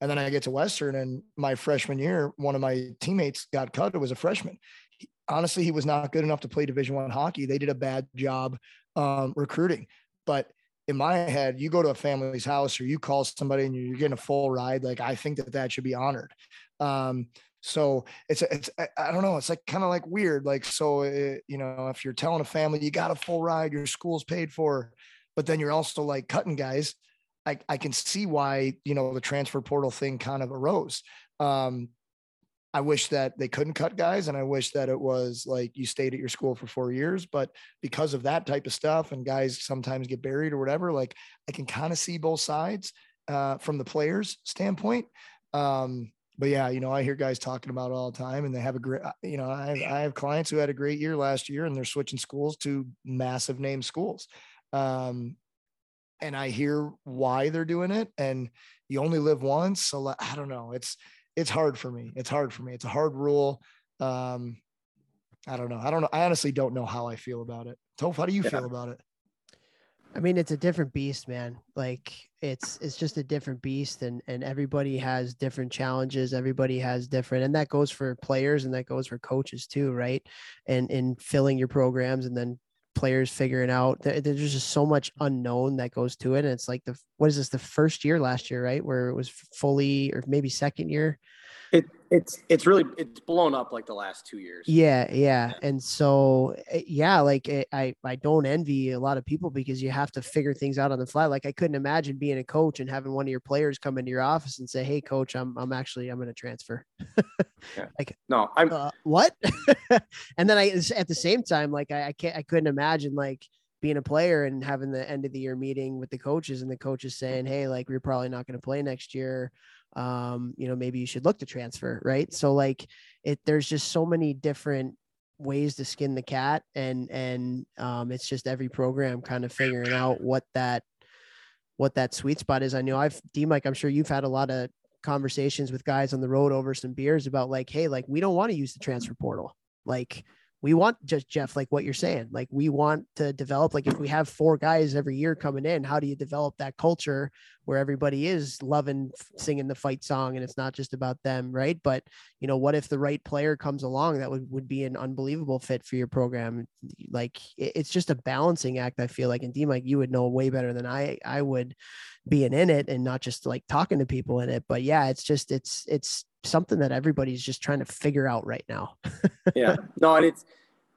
And then I get to Western and my freshman year, one of my teammates got cut. It was a freshman. He- honestly, he was not good enough to play division one hockey. They did a bad job um, recruiting, but in my head, you go to a family's house or you call somebody and you're getting a full ride. Like I think that that should be honored. Um, so it's it's I- don't know. It's like kind of like weird. Like so, uh, you know, if you're telling a family you got a full ride, your school's paid for, but then you're also like cutting guys. I I can see why you know the transfer portal thing kind of arose. Um, I wish that they couldn't cut guys, and I wish that it was like you stayed at your school for four years. But because of that type of stuff, and guys sometimes get buried or whatever, like I can kind of see both sides uh, from the players' standpoint. Um, but yeah, you know, I hear guys talking about it all the time, and they have a great. You know, I have, I have clients who had a great year last year, and they're switching schools to massive name schools. Um, and I hear why they're doing it, and you only live once, so I don't know. It's it's hard for me. It's hard for me. It's a hard rule. Um, I don't know. I don't know. I honestly don't know how I feel about it. Toph, how do you Yeah. feel about it? I mean, it's a different beast, man. Like it's it's just a different beast, and and everybody has different challenges. Everybody has different, and that goes for players and that goes for coaches too, right? And in filling your programs, and then players figuring out there, there's just so much unknown that goes to it. And it's like the what is this the first year last year, right? Where it was fully, or maybe second year. It it's it's really it's blown up like the last two years. Yeah, yeah. And so eh, yeah, like eh, I I don't envy a lot of people because you have to figure things out on the fly. Like I couldn't imagine being a coach and having one of your players come into your office and say, "Hey coach, I'm I'm actually I'm going to transfer." Like no, I'm Uh, what? and then I at the same time like I, I can't I couldn't imagine like being a player and having the end of the year meeting with the coaches and the coaches saying, "Hey, like we're probably not going to play next year. Um, you know, maybe you should look to transfer." Right? So like it there's just so many different ways to skin the cat and and um it's just every program kind of figuring out what that what that sweet spot is. I know I've DeMike, I'm sure you've had a lot of conversations with guys on the road over some beers about like, hey, like we don't want to use the transfer portal. Like we want just Jeff, like what you're saying. Like we want to develop, like if we have four guys every year coming in, how do you develop that culture where everybody is loving singing the fight song and it's not just about them, right? But you know, what if the right player comes along that would, would be an unbelievable fit for your program? Like it- it's just a balancing act, I feel like. And DeMike, you would know way better than I I would being in it and not just like talking to people in it. But yeah, it's just it's it's something that everybody's just trying to figure out right now. yeah. No, and it's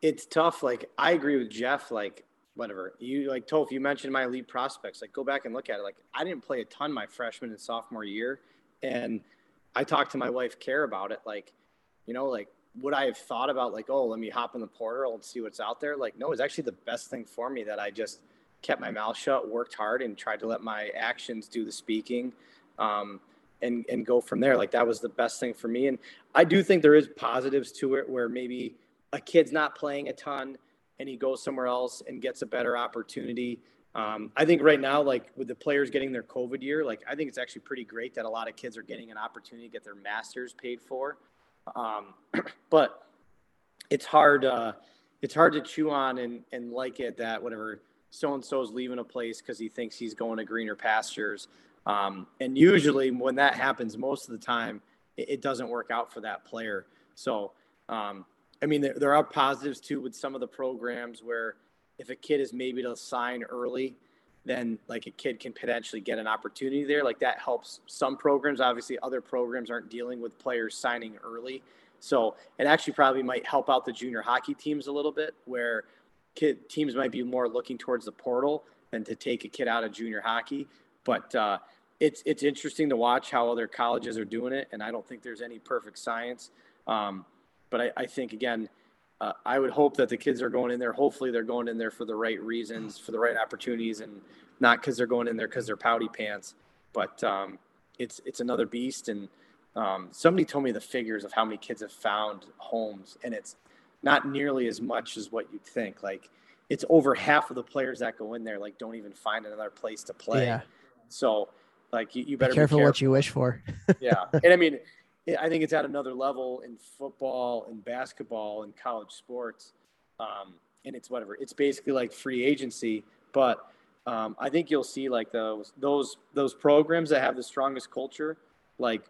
it's tough. Like I agree with Jeff. Like whatever you like, Toph. You mentioned my elite prospects. Like go back and look at it. Like I didn't play a ton my freshman and sophomore year, and I talked to my wife, Care, about it. Like, you know, like, would I have thought about like, oh, let me hop in the portal and see what's out there? Like, no, it's actually the best thing for me that I just kept my mouth shut, worked hard, and tried to let my actions do the speaking, um, and and go from there. Like that was the best thing for me. And I do think there is positives to it, where maybe a kid's not playing a ton and he goes somewhere else and gets a better opportunity. Um, I think right now, like with the players getting their COVID year, like I think it's actually pretty great that a lot of kids are getting an opportunity to get their masters paid for. Um, but it's hard. Uh, it's hard to chew on and, and like it that whatever so and so is leaving a place because he thinks he's going to greener pastures. Um, and usually, when that happens, most of the time, it, it doesn't work out for that player. So, um, I mean, there, there, are positives too with some of the programs where if a kid is maybe to sign early, then like a kid can potentially get an opportunity there. Like that helps some programs. Obviously, other programs aren't dealing with players signing early. So it actually probably might help out the junior hockey teams a little bit where kid teams might be more looking towards the portal than to take a kid out of junior hockey. But uh, it's it's interesting to watch how other colleges are doing it, and I don't think there's any perfect science. Um, but I, I, think again, uh, I would hope that the kids are going in there. Hopefully, they're going in there for the right reasons, for the right opportunities, and not because they're going in there because they're pouty pants. But um, it's it's another beast, and um, somebody told me the figures of how many kids have found homes, and it's not nearly as much as what you'd think. Like it's over half of the players that go in there like don't even find another place to play. Yeah. So like you, you better be careful, be careful what you wish for. yeah, and I mean, I think it's at another level in football and basketball and college sports, um, and it's whatever. It's basically like free agency, but um, I think you'll see like those those those programs that have the strongest culture, like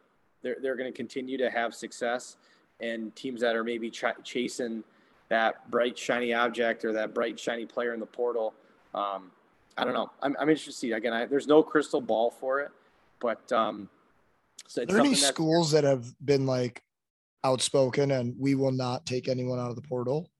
they're they're going to continue to have success and teams that are maybe ch- chasing that bright shiny object or that bright shiny player in the portal. Um, I don't know. I'm, I'm interested to see. Again, I, there's no crystal ball for it, but um, so are there any schools that have been like outspoken and we will not take anyone out of the portal?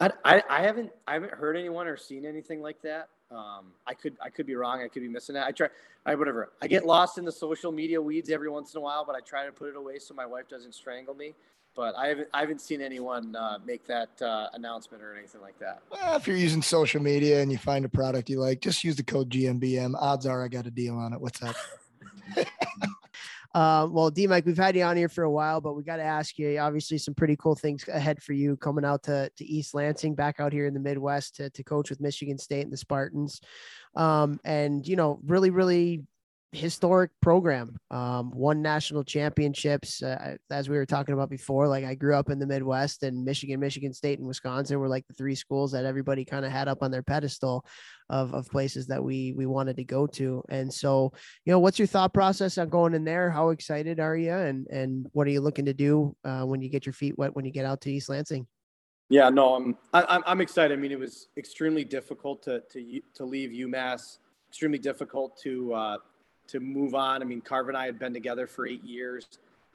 I, I, I haven't I haven't heard anyone or seen anything like that. Um, I could I could be wrong. I could be missing that. I try I whatever. I get lost in the social media weeds every once in a while, but I try to put it away so my wife doesn't strangle me. But I haven't I haven't seen anyone uh, make that uh, announcement or anything like that. Well, if you're using social media and you find a product you like, just use the code GMBM. Odds are I got a deal on it. What's that? Uh, well, DeMike, we've had you on here for a while, but we got to ask you. Obviously, some pretty cool things ahead for you coming out to, to East Lansing, back out here in the Midwest to, to coach with Michigan State and the Spartans. Um, and you know, really, really historic program. Um, won national championships, uh, as we were talking about before. Like I grew up in the Midwest, and Michigan, Michigan State, and Wisconsin were like the three schools that everybody kind of had up on their pedestal of of places that we we wanted to go to. And so, you know, what's your thought process on going in there? How excited are you, and and what are you looking to do uh, when you get your feet wet when you get out to East Lansing? Yeah, no, I'm I'm I'm excited. I mean, it was extremely difficult to to to leave UMass. Extremely difficult to uh, to move on. I mean, Carvel and I had been together for eight years,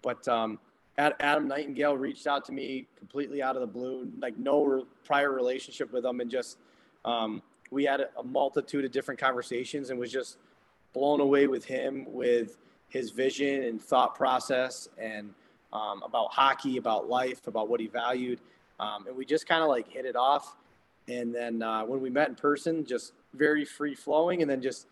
but um, Adam Nightingale reached out to me completely out of the blue, like no prior relationship with him, and just um, we had a multitude of different conversations, and was just blown away with him, with his vision and thought process, and um, about hockey, about life, about what he valued, um, and we just kind of like hit it off. And then uh, when we met in person, just very free flowing, and then just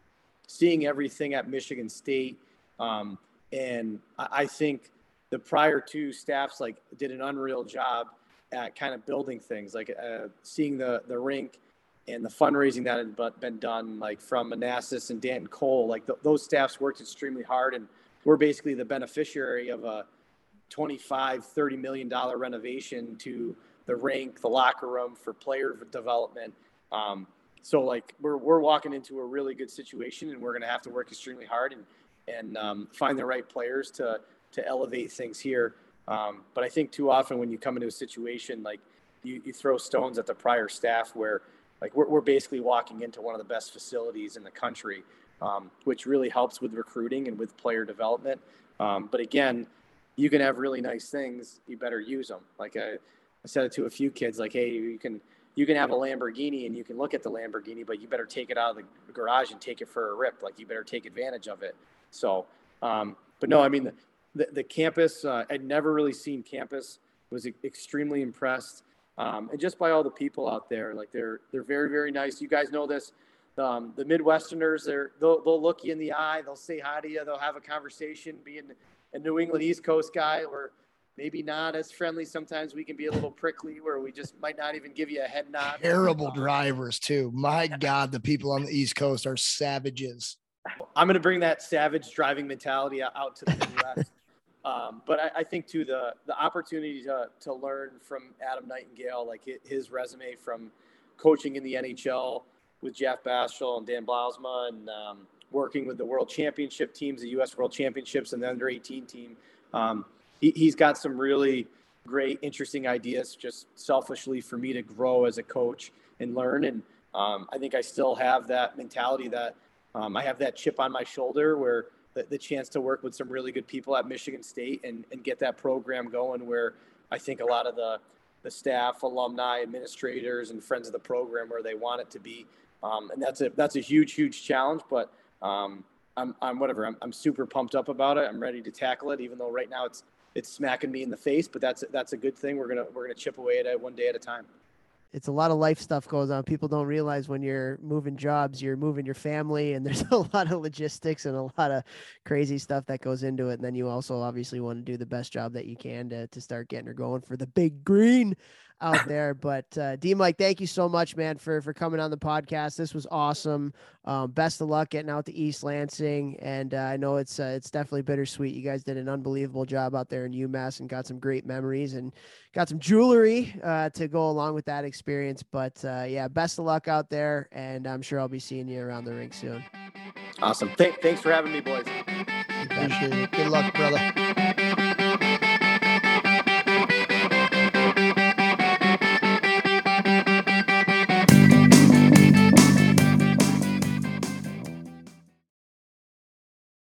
seeing everything at Michigan State. Um, and I, think the prior two staffs like did an unreal job at kind of building things, like uh, seeing the the rink and the fundraising that had been done, like from Anastos and Danton Cole. Like th- those staffs worked extremely hard, and we're basically the beneficiary of a 25, 30 million dollar renovation to the rink, the locker room for player development. Um, so like we're we're walking into a really good situation, and we're going to have to work extremely hard and and um, find the right players to to elevate things here. Um, but I think too often when you come into a situation like you, you throw stones at the prior staff where like we're, we're basically walking into one of the best facilities in the country, um, which really helps with recruiting and with player development. Um, but again, you can have really nice things. You better use them. Like I, I said it to a few kids, like, Hey, you can, you can have a Lamborghini and you can look at the Lamborghini, but you better take it out of the garage and take it for a rip. Like you better take advantage of it. So, um, but no, I mean, the, the, the campus, uh, I'd never really seen campus. Was extremely impressed, um, and just by all the people out there. Like they're they're very very nice. You guys know this. Um, the Midwesterners, they're they'll, they'll look you in the eye. They'll say hi to you. They'll have a conversation. Being a New England East Coast guy, we're maybe not as friendly. Sometimes we can be a little prickly, where we just might not even give you a head nod. Terrible drivers too. My God, the people on the East Coast are savages. I'm going to bring that savage driving mentality out to the Midwest. um, but I, I, think too the the opportunity to to learn from Adam Nightingale, like his resume from coaching in the NHL with Jeff Blashill and Dan Bylsma, and um, working with the World Championship teams, the U.S. World Championships, and the Under 18 team. Um, he, he's got some really great, interesting ideas. Just selfishly for me to grow as a coach and learn, and um, I think I still have that mentality that um, I have that chip on my shoulder where the, the, chance to work with some really good people at Michigan State and, and get that program going where I think a lot of the, the staff, alumni, administrators, and friends of the program where they want it to be. Um, and that's a, that's a huge, huge challenge, but um, I'm, I'm whatever. I'm, I'm super pumped up about it. I'm ready to tackle it, even though right now it's, it's smacking me in the face, but that's, that's a good thing. We're to, we're to chip away at it one day at a time it's a lot of life stuff goes on. People don't realize when you're moving jobs, you're moving your family, and there's a lot of logistics and a lot of crazy stuff that goes into it. And then you also obviously want to do the best job that you can to to start getting her going for the big green out there. But uh, DeMike, thank you so much, man, for for coming on the podcast. This was awesome. Um, best of luck getting out to East Lansing, and uh, I know it's uh, it's definitely bittersweet. You guys did an unbelievable job out there in UMass and got some great memories and got some jewelry uh, to go along with that experience. But uh, yeah, best of luck out there, and I'm sure I'll be seeing you around the rink soon. Awesome. Th- thanks for having me, boys. Appreciate it. Good luck, brother.